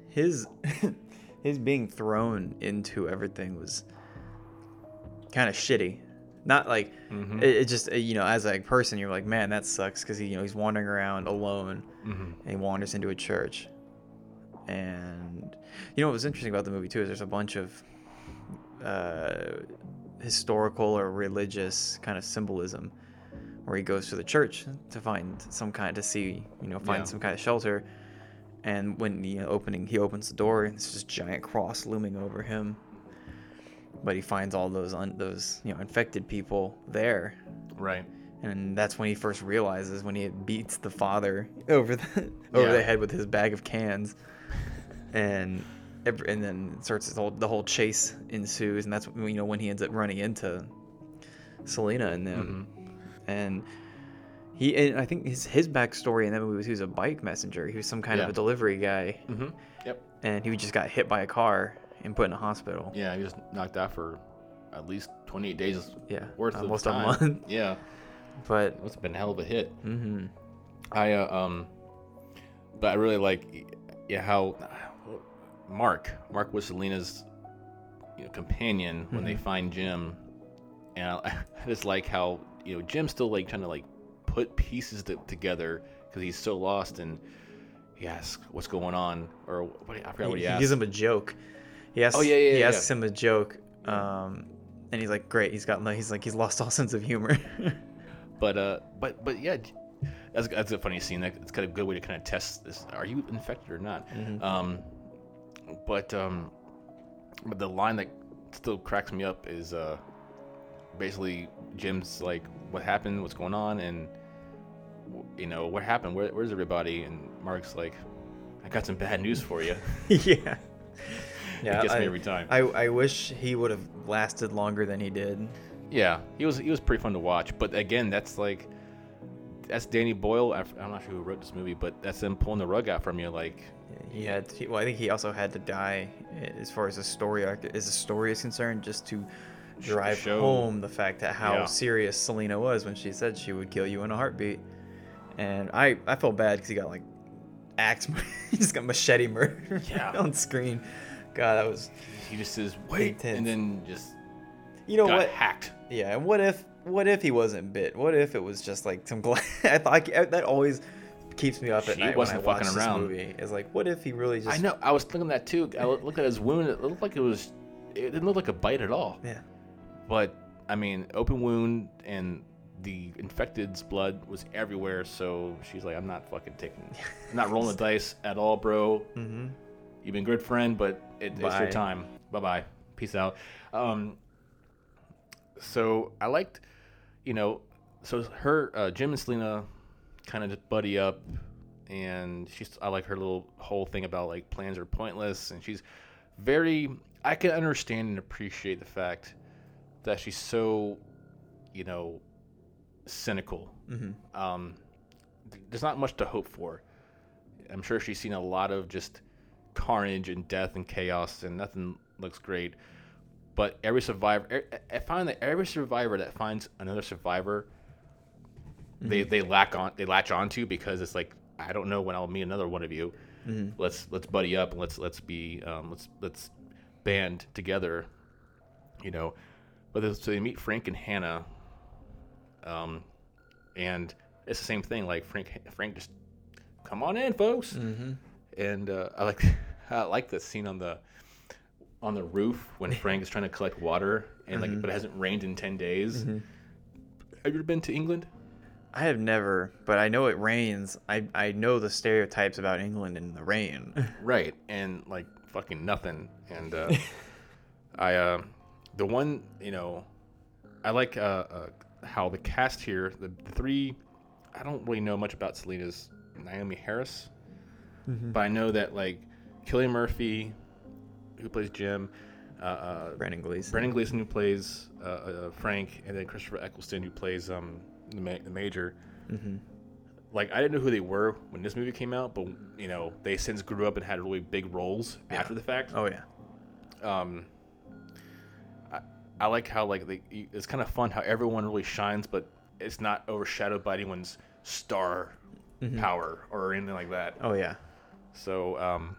his his being thrown into everything was kind of shitty. Not like it, it just you know as a person you're like man that sucks because he you know he's wandering around alone and he wanders into a church. And you know what was interesting about the movie too is there's a bunch of uh, historical or religious kind of symbolism where he goes to the church to find some kind to see you know find Yeah. some kind of shelter. And when the opening he opens the door and it's this giant cross looming over him but he finds all those un, those you know infected people there. Right. and that's when he first realizes when he beats the father over the over the head with his bag of cans. And ev- and then starts the whole, the whole chase ensues. And that's when, you know when he ends up running into Selena and them. And he and I think his his backstory in that movie was he was a bike messenger. He was some kind of a delivery guy. Mm-hmm. Yep. and he just got hit by a car and put in a hospital. Yeah, he was knocked out for at least 28 days yeah worth almost of a month. Yeah, but it's been a hell of a hit. hmm I uh, um, but I really like yeah how Mark Mark was Selena's you know companion when they find Jim, and I, I just like how you know Jim's still like trying to like put pieces to, together because he's so lost and he asks what's going on, or what, I forgot what he, he asked. gives him a joke. He asks, Oh, yeah, yeah, he yeah, asks him a joke, um, and he's like, "Great." He's got he's like he's lost all sense of humor. But uh, but but yeah, that's that's a funny scene. That it's kind of a good way to kind of test this: are you infected or not? Um, but um, but the line that still cracks me up is uh, basically Jim's like, "What happened? What's going on?" And you know, what happened? Where, where's everybody? And Mark's like, "I got some bad news for you." yeah. It gets I, me every time. I, I wish he would have lasted longer than he did. Yeah, he was he was pretty fun to watch. But again, that's like that's Danny Boyle. I'm not sure who wrote this movie, but that's them pulling the rug out from you. Like, He had, he, well, I think he also had to die eh, as far as the story arc, as the story is concerned, just to drive show- home the fact that how Yeah. serious Selena was when she said she would kill you in a heartbeat. And I, I felt bad because he got like axe, he just got machete murder Yeah. on screen. God, that was, he just says wait, Intense. and then just you know got what? hacked. Yeah, and what if what if he wasn't bit? What if it was just like some glass? I thought that always keeps me up at She night wasn't when I watch fucking this around. movie. It's like, what if he really just? I know. I was thinking that too. I looked at his wound. It looked like it was. It didn't look like a bite at all. Yeah. But I mean, open wound and the infected's blood was everywhere. So she's like, I'm not fucking taking, I'm not rolling the dice at all, bro. Mm-hmm. You've been a good friend, but it, it's your time. Bye bye. Peace out. Um, so I liked, you know, so her, uh, Jim and Selena kind of just buddy up, and she's, I like her little whole thing about like plans are pointless, and she's very, I can understand and appreciate the fact that she's so, you know, cynical. Mm-hmm. Um, there's not much to hope for. I'm sure she's seen a lot of just carnage and death and chaos, and nothing looks great. But every survivor, I- find that every survivor that finds another survivor, they they lack on, they latch onto because it's like I don't know when I'll meet another one of you. Let's let's buddy up and let's let's be um, let's let's band together, you know. But so they meet Frank and Hannah, um, and it's the same thing. Like Frank, Frank just come on in, folks. Mm-hmm. And uh, I like, I like the scene on the, on the roof when Frank is trying to collect water and like, but it hasn't rained in ten days. Have you ever been to England? I have never, but I know it rains. I I know the stereotypes about England and the rain. Right, and like fucking nothing. And uh, I, uh, the one, you know, I like uh, uh, how the cast here, the, the three, I don't really know much about Selena's Naomie Harris, but I know that like Cillian Murphy, who plays Jim, uh, uh, Brendan Gleeson. Brendan Gleeson who plays uh, uh, Frank, and then Christopher Eccleston who plays um, the, ma- the Major. Mm-hmm. Like I didn't know who they were when this movie came out, but you know they since grew up and had really big roles after the fact. Oh yeah. Um, I, I like how like they, it's kind of fun how everyone really shines, but it's not overshadowed by anyone's star power or anything like that. Oh yeah. So, um,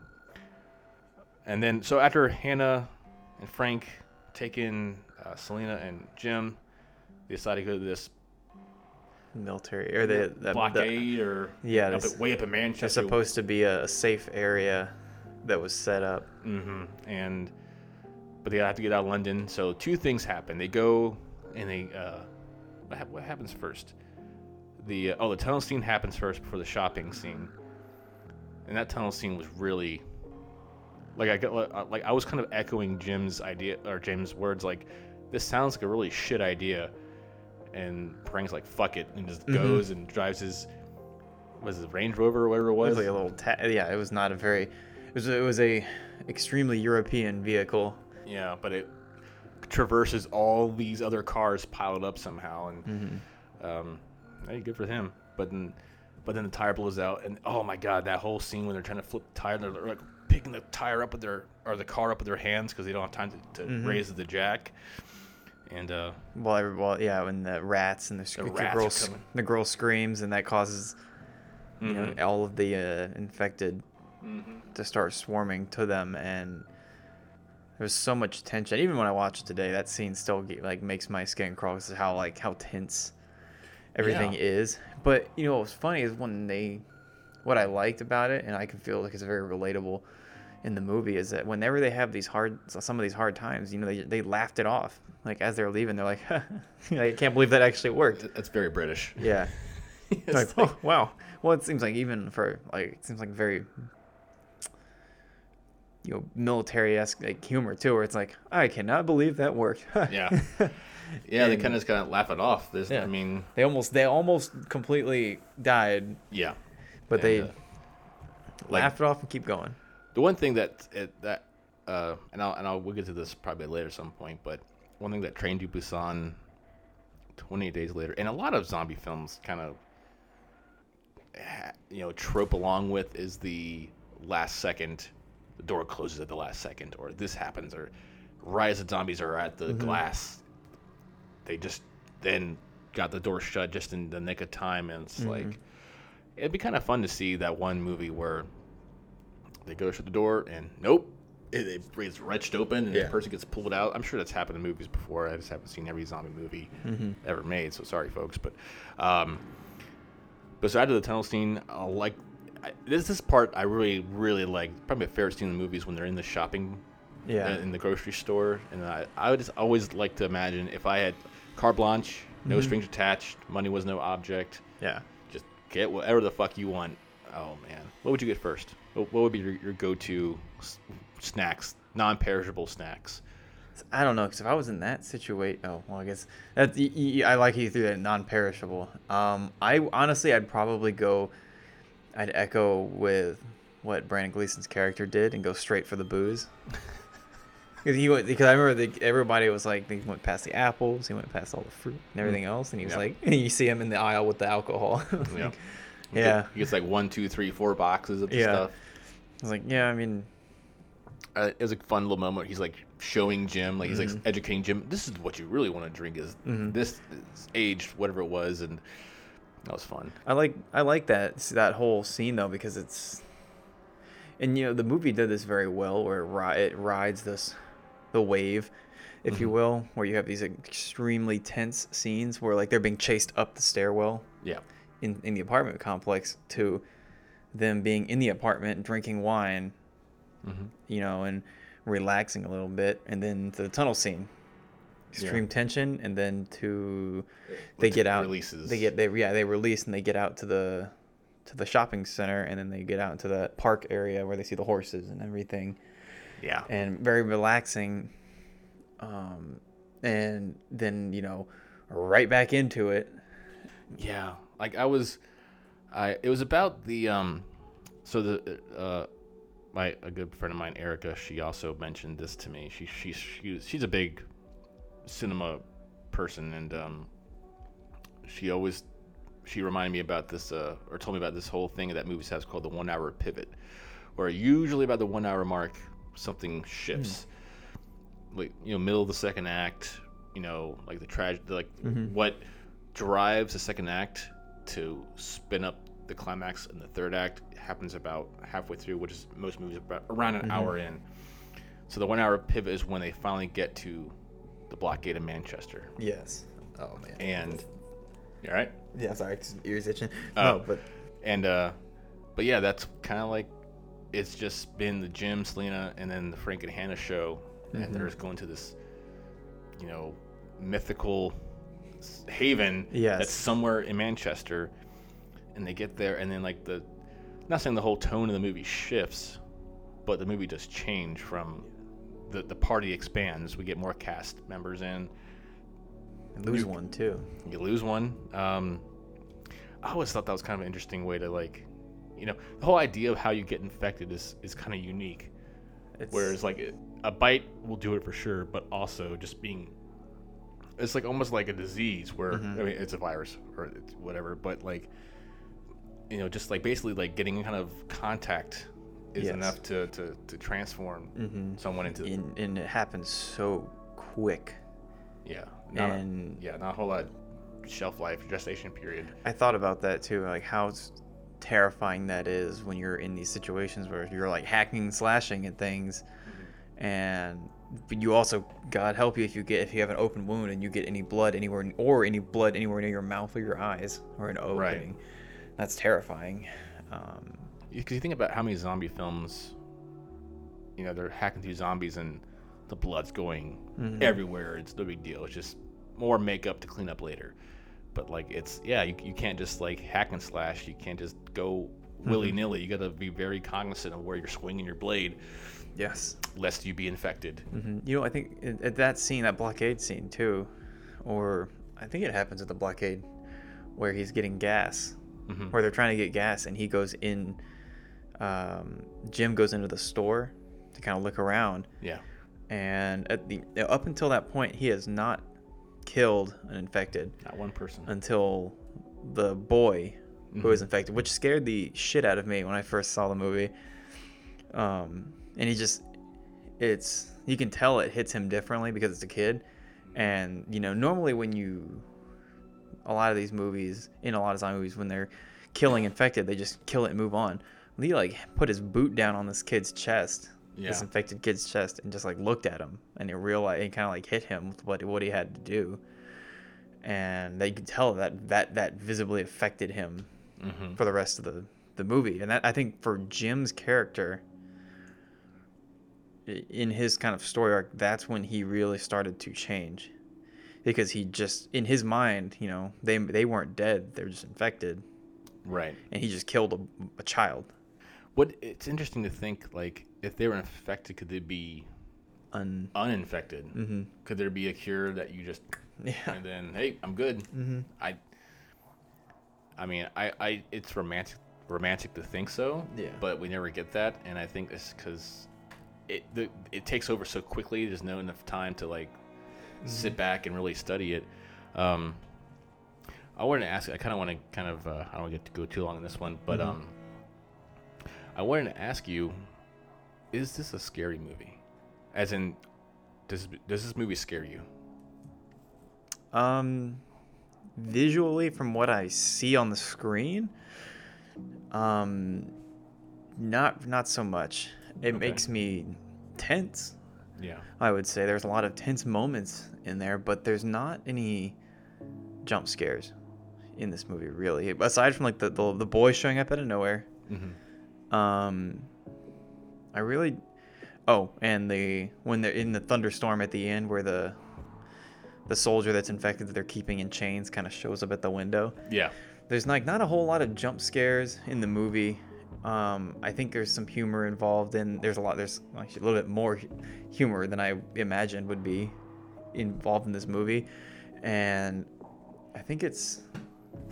and then so after Hannah and Frank take in uh, Selena and Jim, they decide to go to this Military or the, the blockade or yeah, up at, way up in Manchester. It's supposed to be a, safe area that was set up. hmm And but they have to get out of London. So two things happen. They go and they uh, what, what happens first? The uh, oh the tunnel scene happens first before the shopping scene, and that tunnel scene was really like I got like I was kind of echoing Jim's idea or James' words like this sounds like a really shit idea, and Frank's like fuck it and just goes and drives his was it Range Rover or whatever it It was. was like a little ta- yeah. It was not a very. It was it was a extremely European vehicle. Yeah, but it traverses all these other cars piled up somehow, and Mm-hmm. um, hey, good for him. But then, but then the tire blows out, and oh my god, that whole scene when they're trying to flip the tire, they're like picking the tire up with their or the car up with their hands because they don't have time to, to Mm-hmm. raise the jack. And uh, Well, every, well, yeah, when the rats and the, sc- the, rats girl, the girl screams, and that causes you know Mhm. all of the uh, infected Mm-hmm. to start swarming to them, and there's so much tension. Even when I watch it today, that scene still like makes my skin crawl. how like how tense everything Yeah. is. But you know what's funny is when they what I liked about it, and I can feel like it's very relatable in the movie, is that whenever they have these hard, some of these hard times, you know, they they laughed it off. Like as they're leaving, they're like, I can't believe that actually worked. That's very British. Yeah. It's oh, like, like- oh wow. Well, it seems like even for like it seems like very you know military esque like humor too, where it's like I cannot believe that worked. Yeah. Yeah, they kind of just kind of laugh it off. There's, Yeah. I mean, they almost they almost completely died, yeah. but they And, uh, like- laugh it off and keep going. The one thing that it, that uh, and I'll and I'll we'll get to this probably later at some point, but one thing that Train to Busan, 28 Days Later, and a lot of zombie films kind of you know trope along with is the last second, the door closes at the last second, or this happens, or rise of zombies are at the glass, they just then got the door shut just in the nick of time, and it's like it'd be kind of fun to see that one movie where they go shut the door and nope, it, it, it's wrenched open and Yeah. the person gets pulled out. I'm sure that's happened in movies before. I just haven't seen every zombie movie ever made, so sorry, folks. But um, beside of the tunnel scene, I like I, this is part I really really like. Probably my favorite scene in the movies when they're in the shopping, Yeah. uh, in the grocery store, and I I would just always like to imagine if I had carte blanche, no strings attached, money was no object Yeah. just get whatever the fuck you want. Oh man, what would you get first? What, what would be your, your go-to s- snacks, non-perishable snacks? I don't know, because if I was in that situation, oh well, I guess that y- y- I like you threw that non-perishable. Um, I honestly, I'd probably go, I'd echo with what Brendan Gleeson's character did and go straight for the booze. Because he went, because I remember the, everybody was like, he went past the apples, he went past all the fruit and everything else, and he was Yeah. like, and you see him in the aisle with the alcohol. Was Yeah. yeah. He gets like one, two, three, four boxes of the Yeah. stuff. I was like, yeah, I mean, Uh, it was a fun little moment. He's like showing Jim, like he's Mm-hmm. like educating Jim. This is what you really want to drink. Is this is aged, whatever it was, and that was fun. I like I like that that whole scene though because it's and you know the movie did this very well where it, ri- it rides this the wave if you mm-hmm. will where you have these extremely tense scenes where like they're being chased up the stairwell Yeah, in, in the apartment complex to them being in the apartment drinking wine mm-hmm. you know and relaxing a little bit. And then to the tunnel scene extreme tension. And then to they get out releases. they get they yeah they release and they get out to the to the shopping center. And then they get out into that park area where they see the horses and everything yeah, and very relaxing um and then you know right back into it Yeah, like I was, I it was about the um, so the uh, my a good friend of mine, Erica. She also mentioned this to me. She she's she, she's a big cinema person, and um, she always she reminded me about this uh, or told me about this whole thing that movie has called the one hour pivot, where usually about the one hour mark something shifts. Hmm. Like you know, middle of the second act, you know, like the tragedy, like mm-hmm. what drives the second act to spin up the climax in the third act happens about halfway through, which is most movies about around an hour mm-hmm. in. So the one hour pivot is when they finally get to the blockade of Manchester. yes oh man And you all right? yeah sorry ears itching Oh. no but And uh but yeah, that's kind of like it's just been the Jim, Selena, and then the Frank and Hannah show, and they're just going to this, you know, mythical haven Yes. that's somewhere in Manchester, and they get there, and then like the, not saying the whole tone of the movie shifts, but the movie does change from, the the party expands. We get more cast members in. lose one too You lose one. Um, I always thought that was kind of an interesting way to like, you know, the whole idea of how you get infected is is kind of unique. it's, Whereas like a bite will do it for sure, but also just being, it's like almost like a disease where Mm-hmm. I mean it's a virus or it's whatever, but like, you know, just like basically like getting kind of contact is Yes. Mm-hmm. enough to to to transform someone into and, and it happens so quick yeah not a- and- yeah not a whole lot shelf life gestation period. I thought about that too, like how terrifying that is when you're in these situations where you're like hacking, slashing at things, and but you also, God help you if you get if you have an open wound and you get any blood anywhere or any blood anywhere near your mouth or your eyes or an opening. Right. That's terrifying. Um, Because you think about how many zombie films, you know, they're hacking through zombies and the blood's going Mm-hmm. everywhere. It's no big deal. It's just more makeup to clean up later. But like, it's yeah, you, you can't just like hack and slash. You can't just go Mm-hmm. willy nilly. You got to be very cognizant of where you're swinging your blade, yes. lest you be infected. hmm You know, I think at, at that scene, that blockade scene too, or I think it happens at the blockade where he's getting gas, Mhm. where they're trying to get gas, and he goes in. Um, Jim goes into the store to kind of look around, Yeah, and at the up until that point, he has not killed an infected not one person. until the boy who was infected, which scared the shit out of me when I first saw the movie. Um, and he just, it's you can tell it hits him differently because it's a kid, and you know normally when you, a lot of these movies in a lot of zombie movies when they're killing infected, they just kill it and move on. He like put his boot down on this kid's chest, this infected kid's chest, and just like looked at him, and he realized it kind of like hit him with what what he had to do. And they could tell that that that visibly affected him Mhm. for the rest of the the movie. And that i think for jim's character in his kind of story arc that's when he really started to change. Because he just in his mind you know they they weren't dead they're just infected Right. and he just killed a, a child. What it's interesting to think like if they were infected, could they be Un, uninfected? mm-hmm. Could there be a cure that you just yeah and then hey, I'm good. mm-hmm. I I mean, I, I it's romantic romantic to think so. Yeah. But we never get that, and I think it's because it the, it takes over so quickly. There's no enough time to like sit back and really study it. Um, I wanted to ask. I kind of want to kind of. Uh, I don't want to get to go too long in this one, but um, I wanted to ask you: Is this a scary movie? As in, does does this movie scare you? Um, visually, from what I see on the screen, um, not not so much. It Okay. makes me tense. Yeah. I would say there's a lot of tense moments in there, but there's not any jump scares in this movie, really. Aside from like the the, the boy showing up out of nowhere. Mm-hmm. Um, I really. Oh, and the when they're in the thunderstorm at the end, where the the soldier that's infected that they're keeping in chains kind of shows up at the window. Yeah. There's like not a whole lot of jump scares in the movie. Um, I think there's some humor involved, and there's a lot. There's actually a little bit more humor than I imagined would be involved in this movie, and I think it's.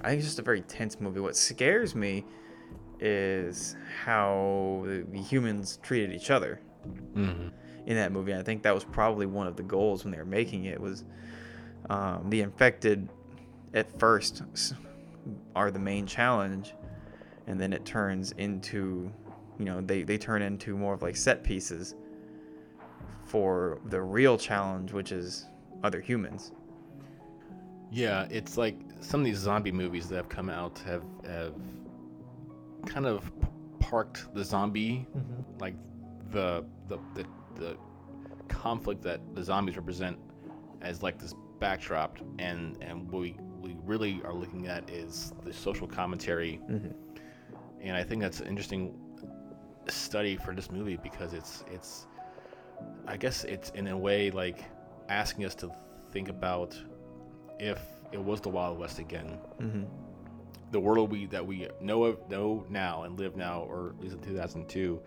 I think it's just a very tense movie. What scares me is how the humans treated each other Mm-hmm. in that movie. I think that was probably one of the goals when they were making it was um, the infected at first are the main challenge, and then it turns into, you know, they they turn into more of like set pieces for the real challenge, which is other humans. Yeah, it's like some of these zombie movies that have come out have have kind of parked the zombie, like the, the the the conflict that the zombies represent as like this backdrop, and and what we we really are looking at is the social commentary, and I think that's an interesting study for this movie because it's it's I guess it's in a way like asking us to think about if it was the Wild West again, Mm-hmm. The world we that we know of know now and live now, or at least in 2002,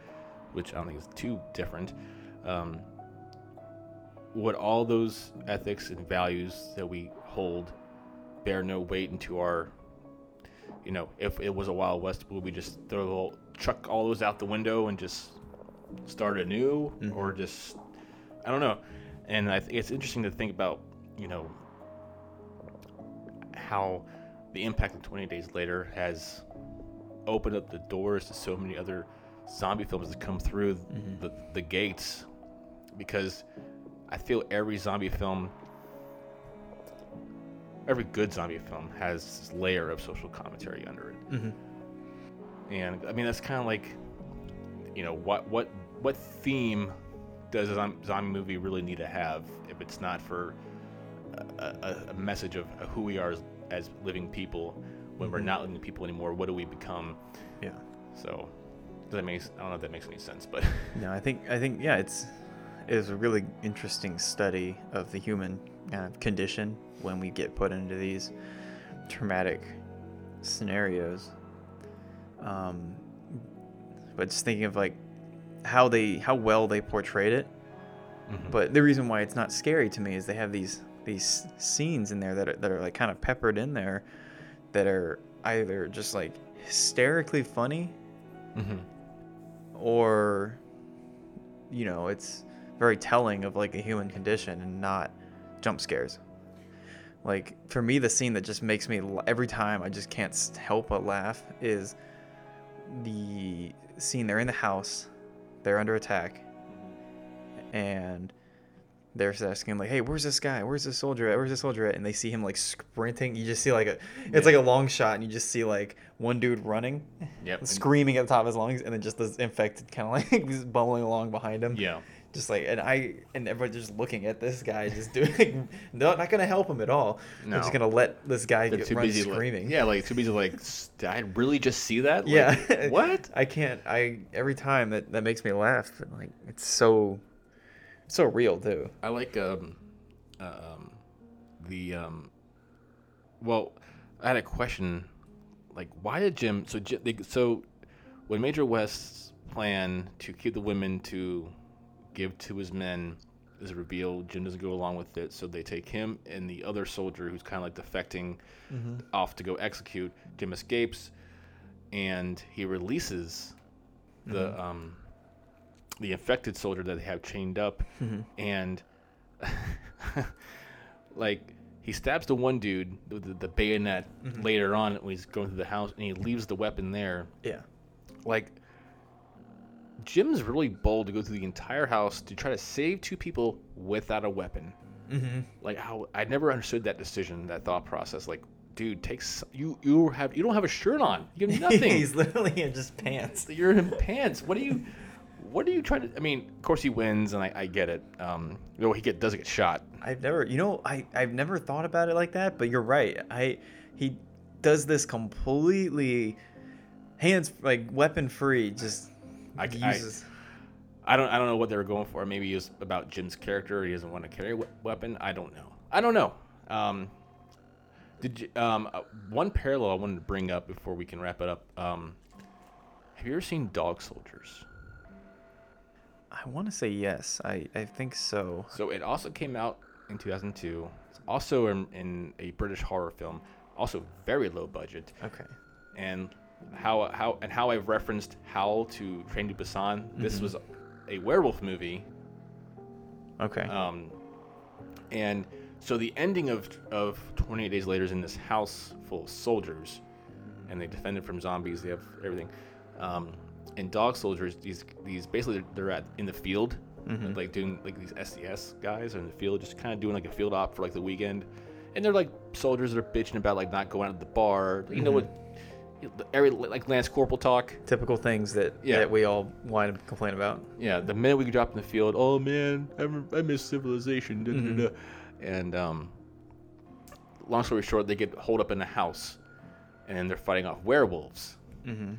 which I don't think is too different. Um, would all those ethics and values that we hold bear no weight into our, you know, if it was a Wild West, would we just throw all, chuck all those out the window and just start anew, or just I don't know. And I think it's interesting to think about, you know, how the impact of 20 Days Later has opened up the doors to so many other zombie films that come through the, the gates because I feel every zombie film, every good zombie film has this layer of social commentary under it. Mm-hmm. And I mean, that's kind of like, you know, what what what theme does a zombie movie really need to have if it's not for a, a, a message of who we are as, as living people when we're not mm-hmm. living people anymore? What do we become? Yeah. So, does that make? I don't know if that makes any sense, but No, I think I think yeah, it's it is a really interesting study of the human kind of condition when we get put into these traumatic scenarios. Um, but just thinking of like how they how well they portrayed it. Mm-hmm. But the reason why it's not scary to me is they have these these scenes in there that are, that are like kind of peppered in there that are either just like hysterically funny mm-hmm. or you know it's very telling of like a human condition and not jump scares. Like for me the scene that just makes me every time i just can't help but laugh is the scene they're in the house they're under attack and they're asking like hey where's this guy where's this soldier at where's this soldier at and they see him like sprinting you just see like a it's like a long shot and you just see like one dude running Yep. screaming at the top of his lungs and then just this infected kind of like just bumbling along behind him yeah, just like and i and everybody's just looking at this guy just doing no not gonna help him at all they're just gonna let this guy they're get, too run busy. like- screaming yeah, like too busy. Like, did I really just see that? Like, yeah what? i can't i every time that that makes me laugh but like it's so so real too I like um, um, the um. Well, I had a question. Like, why did Jim? So, Jim, they, so when Major West's plan to keep the women to give to his men is revealed, Jim doesn't go along with it. So they take him and the other soldier who's kind of like defecting off to go execute. Jim escapes, and he releases the um the infected soldier that they have chained up, and like he stabs the one dude with the, the bayonet later on when he's going through the house, and he leaves the weapon there. yeah Like Jim's really bold to go through the entire house to try to save two people without a weapon. Mm-hmm. Like how I never understood that decision, that thought process. Like, dude, takes you you have you don't have a shirt on, you have nothing. he's literally in just pants You're in pants. What are you? What are you trying to? I mean, of course he wins, and I, I get it. Um, though he get does get shot. I've never, you know, I I've never thought about it like that, but you're right. I he does this completely hands like weapon free, just I- I- uses. I don't I don't know what they were going for. Maybe it was about Jim's character. He doesn't want to carry a weapon. I don't know. I don't know. Um, did you, um, uh, one parallel I wanted to bring up before we can wrap it up? Um, have you ever seen Dog Soldiers? I want to say yes. I I think so. So it also came out in 2002. It's also in, in a British horror film. Also very low budget. Okay. and how how and how I've referenced Howl to Train to Busan. This was a werewolf movie, Okay. um, and so the ending of of 28 Days Later is in this house full of soldiers, and they defend it from zombies. They have everything. Um, and dog soldiers, these these basically they're, they're at in the field, like doing like these SDS guys are in the field, just kind of doing like a field op for like the weekend, and they're like soldiers that are bitching about like not going out to the bar. You know what? Every like Lance Corporal talk. Typical things that Yeah. that we all whine and complain about. Yeah, the minute we drop in the field, oh man, I, I miss civilization. da, da, da." And um, long story short, they get holed up in a house, and they're fighting off werewolves. Mm-hmm.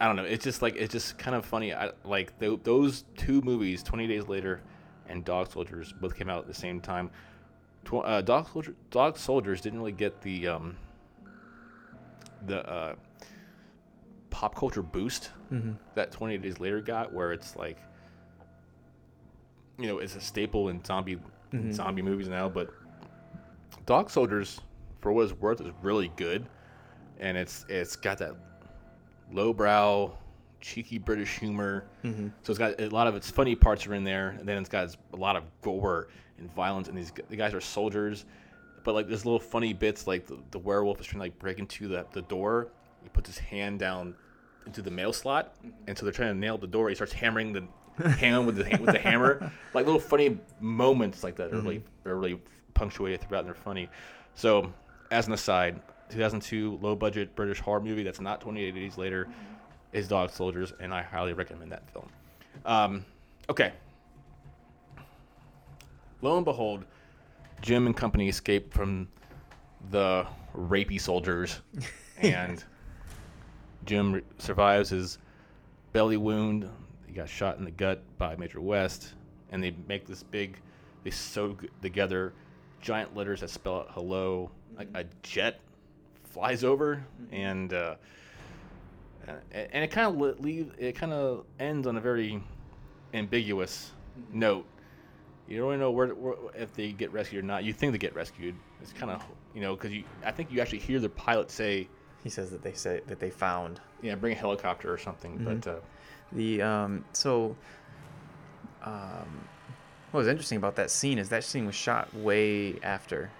I don't know. It's just like it's just kind of funny. I, like th- those two movies, Twenty Days Later and Dog Soldiers, both came out at the same time. Tw- uh, Dog Soldier, Dog Soldiers didn't really get the um, the uh, pop culture boost that Twenty Days Later got, where it's like, you know, it's a staple in zombie in zombie movies now. But Dog Soldiers, for what it's worth, is really good, and it's it's got that lowbrow, cheeky British humor. Mm-hmm. So it's got a lot of its funny parts are in there, and then it's got a lot of gore and violence. And these the guys are soldiers, but like there's little funny bits like the, the werewolf is trying to like break into the the door. He puts his hand down into the mail slot, mm-hmm. and so they're trying to nail the door. He starts hammering the hand with the with the hammer. Like little funny moments like that are really mm-hmm. are really punctuated throughout, and they're funny. So as an aside, 2002 low budget British horror movie that's not 28 days later is Dog Soldiers, and I highly recommend that film. Um, okay. Lo and behold, Jim and company escape from the rapey soldiers, and Jim survives his belly wound. He got shot in the gut by Major West, and they make this big. They sew together giant letters that spell out hello. Like a jet flies over, and uh, and it kind of leave. It kind of ends on a very ambiguous note. You don't really know where, where if they get rescued or not. You think they get rescued. It's kind of you know because you. I think you actually hear the pilot say, He says that they say that they found "Yeah, bring a helicopter or something." But uh, the um so um what was interesting about that scene is that scene was shot way after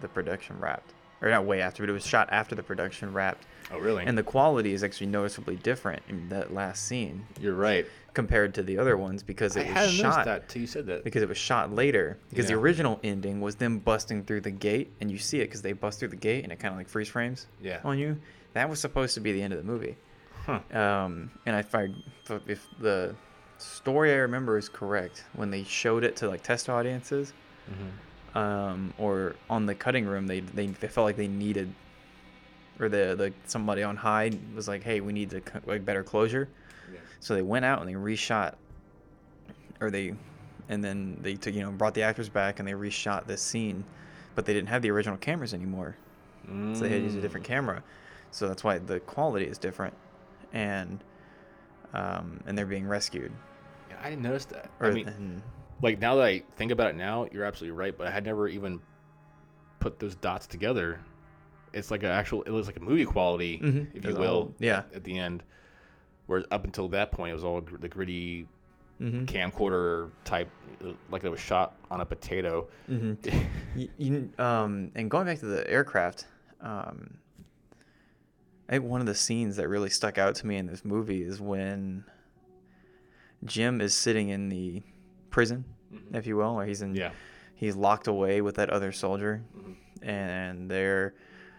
the production wrapped or not way after but it was shot after the production wrapped oh really? and the quality is actually noticeably different in that last scene you're right. compared to the other ones because I it was hadn't noticed shot that till you said that. because it was shot later because the original ending was them busting through the gate and you see it because they bust through the gate and it kind of like freeze frames Yeah. on you that was supposed to be the end of the movie um, and if I if the story I remember is correct when they showed it to like test audiences Mm-hmm. Um, or on the cutting room they, they they felt like they needed or the the somebody on high was like hey we need to like better closure. So they went out and they reshot, or they, and then they took you know brought the actors back and they reshot this scene, but they didn't have the original cameras anymore, so they had to use a different camera, so that's why the quality is different, and, um, and they're being rescued. Yeah, I didn't notice that. Or I mean, and- like now that I think about it now, you're absolutely right. But I had never even put those dots together. It's like an actual. It was like a movie quality, Mhm. if you will. all- yeah. At, the end, where up until that point, it was all the gritty Mhm. camcorder type, uh, like it was shot on a potato. Mm-hmm. you, you, um, and going back to the aircraft, um, I think one of the scenes that really stuck out to me in this movie is when Jim is sitting in the prison, mm-hmm. if you will, or he's in, Yeah. he's locked away with that other soldier, mm-hmm. and they're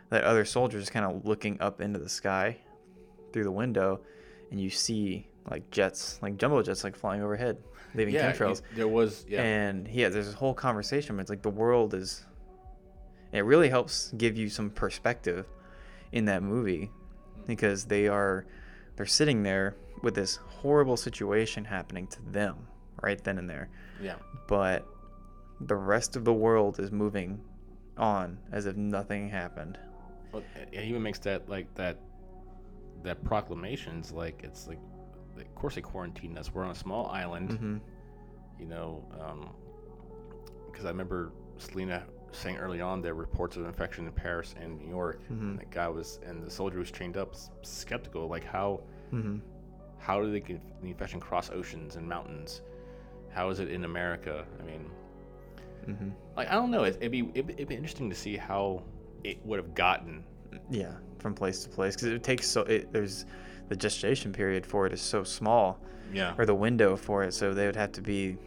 that other soldier is kind of looking up into the sky through the window, and you see like jets, like jumbo jets, like flying overhead, leaving yeah, chemtrails. there was. Yeah. And yeah, there's this whole conversation. But it's like the world is. It really helps give you some perspective in that movie because they are they're sitting there with this horrible situation happening to them right then and there. yeah. But the rest of the world is moving on as if nothing happened. Well, it even makes that like that that proclamations like it's like of course they quarantined us. We're on a small island, Mhm. you know, because I remember Selena saying early on there were reports of infection in Paris and New York. And the guy was and the soldier was trained up skeptical like how Mhm. how do they get the infection cross oceans and mountains? How is it in America? I mean, Mhm. like I don't know. It, it'd be it'd, be- it'd be interesting to see how it would have gotten. Yeah, from place to place because it takes so it, there's the gestation period for it is so small. Yeah. or the window for it. So they would have to be,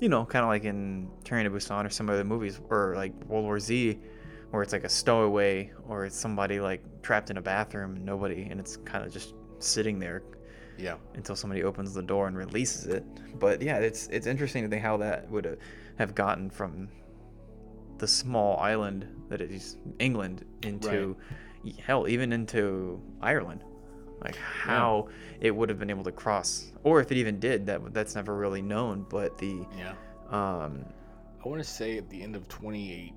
you know, kind of like in Train to Busan or some other movies, or like World War Z, where it's like a stowaway, or it's somebody like trapped in a bathroom and nobody, and it's kind of just sitting there Yeah. until somebody opens the door and releases it. But yeah, it's it's interesting to think how that would have gotten from the small island that is England into hell, even into Ireland. Like how it would have been able to cross, or if it even did, that that's never really known. But the Yeah. um, I want to say at the end of 28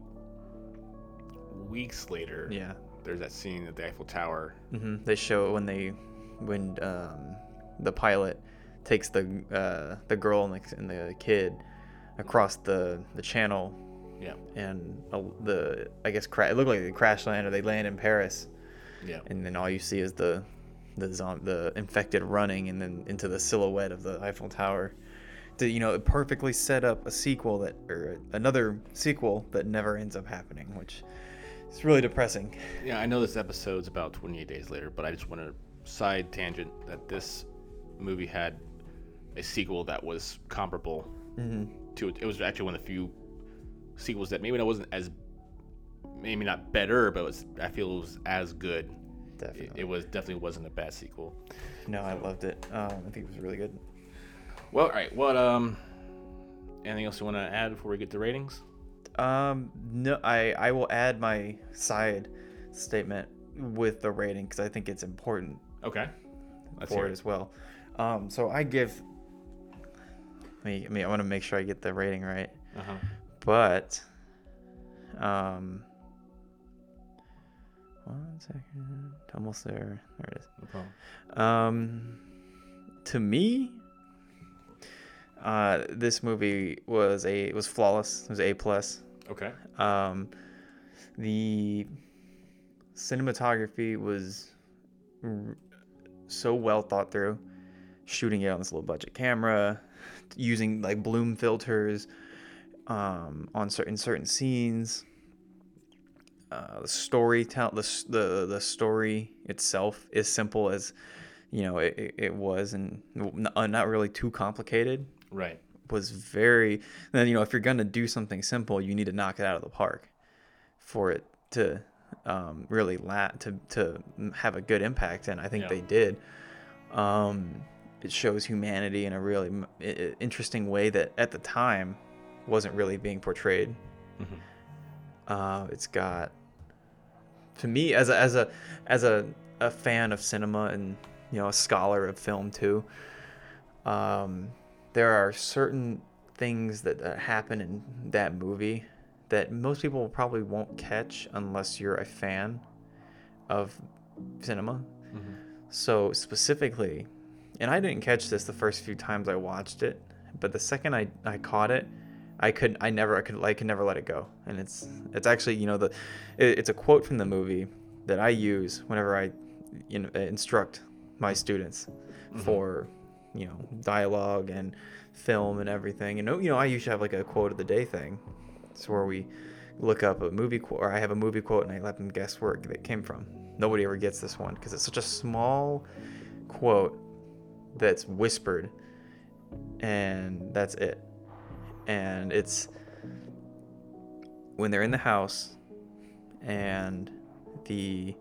weeks later, yeah, there's that scene at the Eiffel Tower. hmm they show when they when um, the pilot takes the uh, the girl and the, and the kid across the the channel Yeah. and uh, the I guess cra- it looked like they crash land or they land in Paris, Yeah. and then all you see is the the zom- the infected running and then into the silhouette of the Eiffel Tower. To you know, it perfectly set up a sequel that or another sequel that never ends up happening, which is really depressing. Yeah, I know this episode's about 28 days later, but I just want to side tangent that this movie had a sequel that was comparable to it. It was actually one of the few sequels that maybe it wasn't as, maybe not better, but it was, I feel it was as good. Definitely. it was definitely wasn't a bad sequel. No, I loved it. Um, I think it was really good. Well, all right. What um, anything else you want to add before we get to ratings? Um, no, I I will add my side statement with the rating because I think it's important. Okay. Let's for hear it as well. Um, so I give. I mean, I, mean, I want to make sure I get the rating right, Uh-huh. but um, one second, almost there. There it is. No problem. Um, to me, uh, this movie was a was flawless. It was a plus. Okay. Um, the cinematography was r- so well thought through. Shooting it on this low budget camera, using like bloom filters um, on certain certain scenes. Uh, the story tell the, the the story itself is simple as you know it, it- it was and uh, not really too complicated Right. was very then you know if you're gonna do something simple you need to knock it out of the park for it to um, really la- to to have a good impact and I think Yeah. they did um, it shows humanity in a really m- i- i- interesting way that at the time wasn't really being portrayed. Mhm. uh, it's got to me as a as a as a, a fan of cinema and you know a scholar of film too um, there are certain things that, that happen in that movie that most people probably won't catch unless you're a fan of cinema. So specifically and i didn't catch this the first few times i watched it but the second i, I caught it I could I never I could I could never let it go. And it's it's actually you know the it, it's a quote from the movie that I use whenever I you know instruct my students mm-hmm. for you know dialogue and film and everything. And you know I usually have like a quote of the day thing. It's where we look up a movie quote or I have a movie quote and I let them guess where it came from. Nobody ever gets this one because it's such a small quote that's whispered and that's it. And it's when they're in the house and the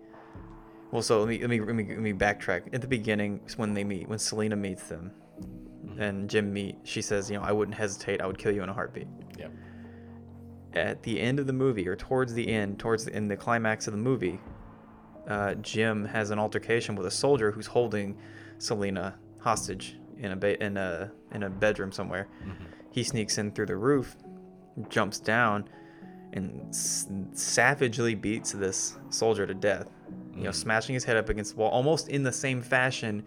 well so let me let me let me, let me backtrack. At the beginning when they meet when selena meets them and jim meet she says you know i wouldn't hesitate. I would kill you in a heartbeat. Yep. at the end of the movie or towards the end towards the, in the climax of the movie uh, jim has an altercation with a soldier who's holding selena hostage in a ba- in a in a bedroom somewhere mm-hmm. he sneaks in through the roof jumps down and s- savagely beats this soldier to death you know mm-hmm. smashing his head up against the wall almost in the same fashion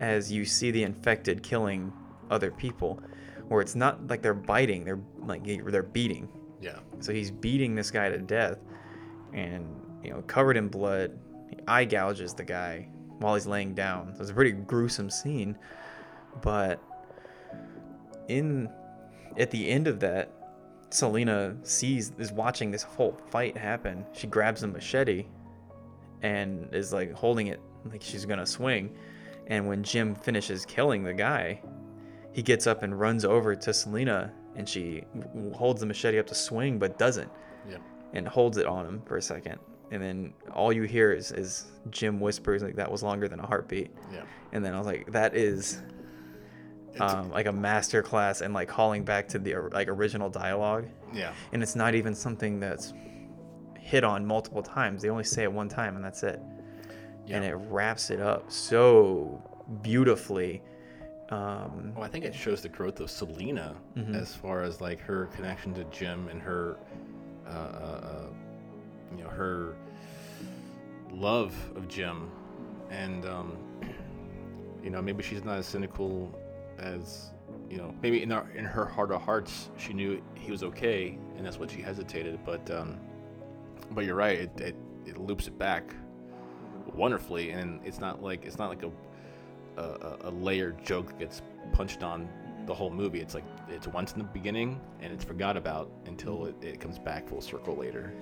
as you see the infected killing other people where it's not like they're biting they're like they're beating Yeah. so he's beating this guy to death and, you know, covered in blood. He eye gouges the guy while he's laying down. So it's a pretty gruesome scene. But in at the end of that, Selena sees is watching this whole fight happen. She grabs a machete and is like holding it like she's gonna swing. And when Jim finishes killing the guy, he gets up and runs over to Selena and she holds the machete up to swing but doesn't Yep. and holds it on him for a second and then all you hear is, is jim whispers like that was longer than a heartbeat Yep. and then i was like that is um, like a master class and like calling back to the like original dialogue Yeah. and it's not even something that's hit on multiple times they only say it one time and that's it Yeah. and it wraps it up so beautifully um, Well, I think it shows the growth of Selena Mm-hmm. as far as like her connection to Jim and her, uh, uh, uh, you know, her love of Jim, and um, you know, maybe she's not as cynical as you know. Maybe in her in her heart of hearts, she knew he was okay, and that's what she hesitated. But um, but you're right. It, it it loops it back wonderfully, and it's not like it's not like a a, a- layered joke gets punched on the whole movie. It's like it's once in the beginning and it's forgot about until it, it comes back full circle later.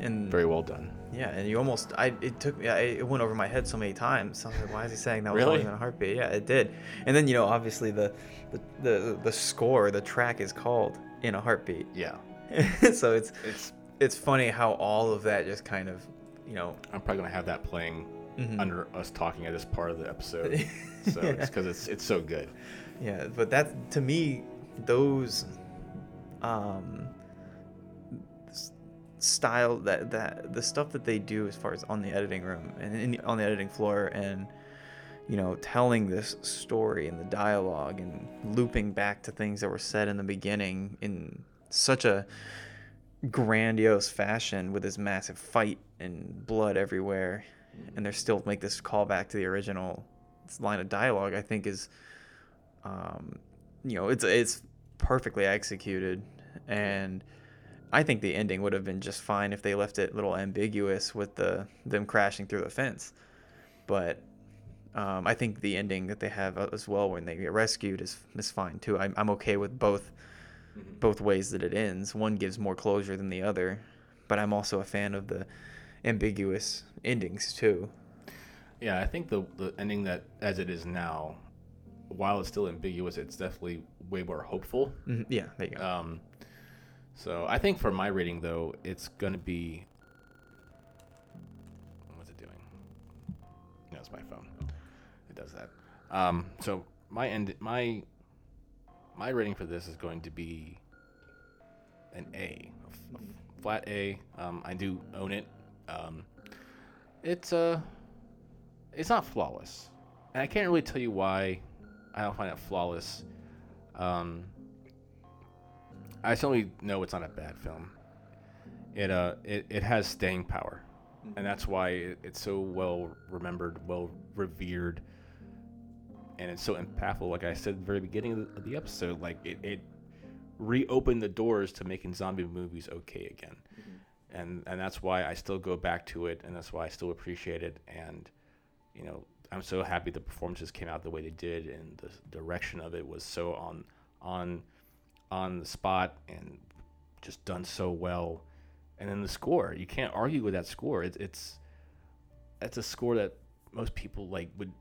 and Very well done. Yeah, and you almost I it took me I, it went over my head so many times. I was like, why is he saying that was Really? than a heartbeat? Yeah, it did. And then you know, obviously the the the, the score, the track is called in a heartbeat. Yeah, so it's it's. it's funny how all of that just kind of you know I'm probably gonna have that playing Mm-hmm. under us talking at this part of the episode. So it's because it's it's so good. Yeah but that to me those um style that that the stuff that they do as far as on the editing room and in, on the editing floor and you know, telling this story and the dialogue and looping back to things that were said in the beginning in such a grandiose fashion with this massive fight and blood everywhere and they're still make this callback to the original line of dialogue i think is um, you know it's it's perfectly executed and i think the ending would have been just fine if they left it a little ambiguous with the them crashing through the fence but um, i think the ending that they have as well when they get rescued is, is fine too I'm, I'm okay with both both ways that it ends. One gives more closure than the other, but I'm also a fan of the ambiguous endings too. Yeah, I think the the ending that as it is now, while it's still ambiguous, it's definitely way more hopeful. Mhm, Yeah, there you go. Um, so I think for my rating though, it's gonna be. What's it doing? No, it's my phone. It does that. Um, so my end, my my rating for this is going to be an A, a f- a flat A. Um, I do own it. Um, it's uh, it's not flawless, and I can't really tell you why I don't find it flawless. Um, I certainly know it's not a bad film. It uh, it, it has staying power, and that's why it, it's so well remembered, well revered, and it's so impactful. Like I said at the very beginning of the, of the episode, like it, it reopened the doors to making zombie movies okay again, and and that's why I still go back to it, and that's why I still appreciate it, and you know I'm so happy the performances came out the way they did, and the direction of it was so on on on the spot and just done so well. And then the score, you can't argue with that score. It's it's it's a score that most people like would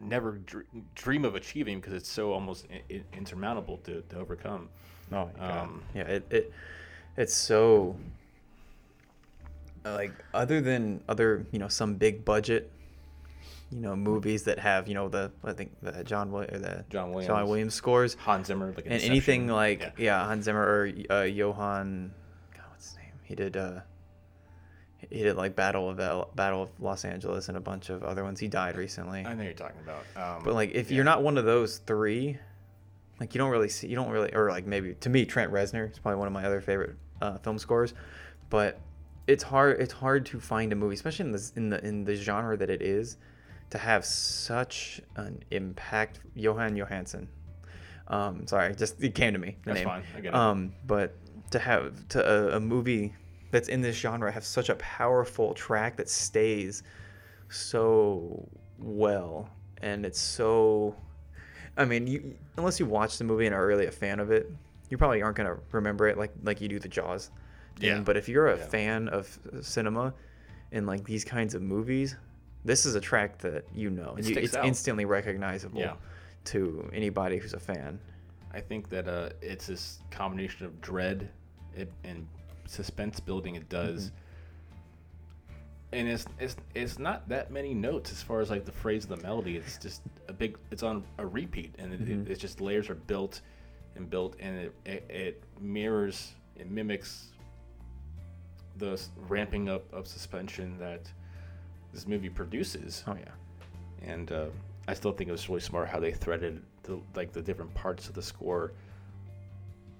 never dr- dream of achieving because it's so almost insurmountable to, to overcome. Oh. Um, yeah, it, it it's so like other than other you know some big budget you know movies that have you know the I think the John Will or the John John Williams. Williams scores Hans Zimmer, like and anything like Yeah. yeah. Hans Zimmer or uh, Johann God what's his name he did uh he did like Battle of Battle of Los Angeles and a bunch of other ones he died recently I know you're talking about. Um, but like if yeah. you're not one of those three like you don't really see you don't really or like maybe to me Trent Reznor is probably one of my other favorite uh, film scores but it's hard it's hard to find a movie especially in the in the in the genre that it is to have such an impact Jóhann Jóhannsson um sorry just it came to me the That's name fine, I get it. um but to have to a, a movie that's in this genre have such a powerful track that stays so well and it's so I mean, you unless you watch the movie and are really a fan of it, you probably aren't gonna remember it like like you do the Jaws. thing. Yeah. But if you're a Yeah. fan of cinema and like these kinds of movies, this is a track that you know. It You, it's out. instantly recognizable Yeah. to anybody who's a fan. I think that uh, it's this combination of dread and suspense building it does. And it's, it's it's not that many notes as far as like the phrase of the melody. It's just a big. It's on a repeat, and it, it, it's just layers are built and built, and it, it, it mirrors, it mimics the ramping up of suspension that this movie produces Oh yeah. and uh, I still think it was really smart how they threaded the, like the different parts of the score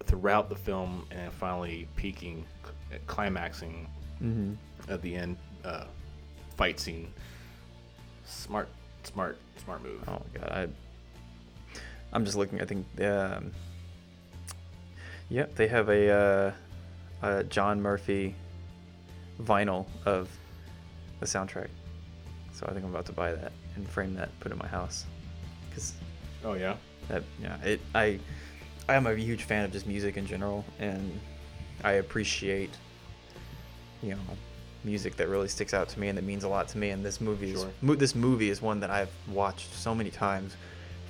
throughout the film, and finally peaking, climaxing Mm-hmm. at the end uh, fight scene. Smart, smart, smart move. Oh my god, I I'm just looking. I think um, yep, they have a, uh, a John Murphy vinyl of the soundtrack. So I think I'm about to buy that and frame that, put it in my house, because Oh yeah, that yeah it I I am a huge fan of just music in general, and I appreciate you know music that really sticks out to me and that means a lot to me. And this movie is Sure. mo- this movie is one that I've watched so many times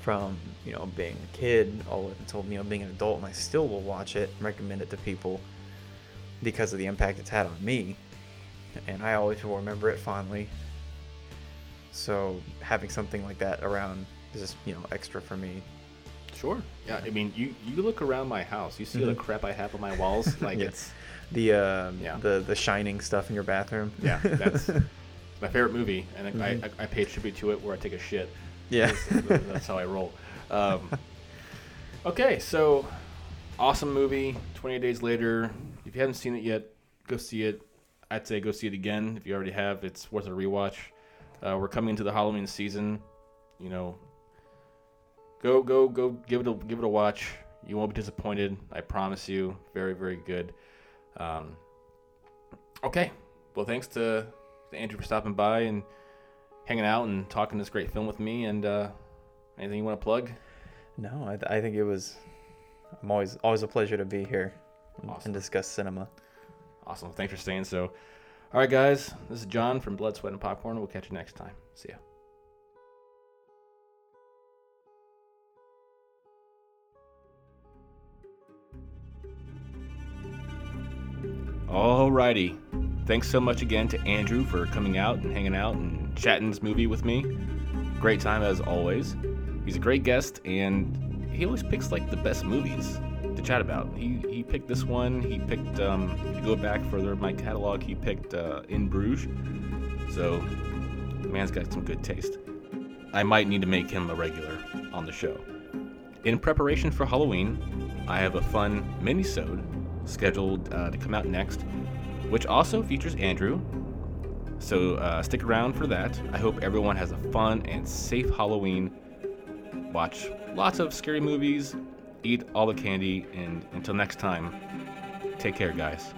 from you know being a kid all until you know being an adult, and I still will watch it and recommend it to people because of the impact it's had on me, and I always will remember it fondly. So having something like that around is just you know extra for me. sure. Yeah, I mean, you you look around my house, you see all the crap I have on my walls. Like it's the um, Yeah. the the shining stuff in your bathroom. yeah, that's my favorite movie, and I, Mhm. I, I pay tribute to it where I take a shit. Yeah. That's, that's how I roll. Um, okay, so awesome movie. 28 Days Later. If you haven't seen it yet, go see it. I'd say go see it again. If you already have, it's worth a rewatch. Uh, we're coming into the Halloween season. You know, go go go give it a give it a watch. You won't be disappointed. I promise you. Very very good. Um, okay. Well, thanks to, to Andrew for stopping by and hanging out and talking this great film with me. And uh, anything you want to plug? No, I, th- I think it was. I'm always always a pleasure to be here Awesome. and discuss cinema. Awesome. Thanks for staying. So, all right, guys. This is John from Blood, Sweat, and Popcorn. We'll catch you next time. See ya. Alrighty. Thanks so much again to Andrew for coming out and hanging out and chatting this movie with me. Great time as always. He's a great guest and he always picks like the best movies to chat about. He he picked this one. He picked um if you go back further in my catalog, he picked uh, In Bruges. So the man's got some good taste. I might need to make him a regular on the show. In preparation for Halloween, I have a fun mini-sode scheduled uh, to come out next, which also features Andrew. So uh, stick around for that. I hope everyone has a fun and safe Halloween. Watch lots of scary movies, eat all the candy, and until next time, take care, guys.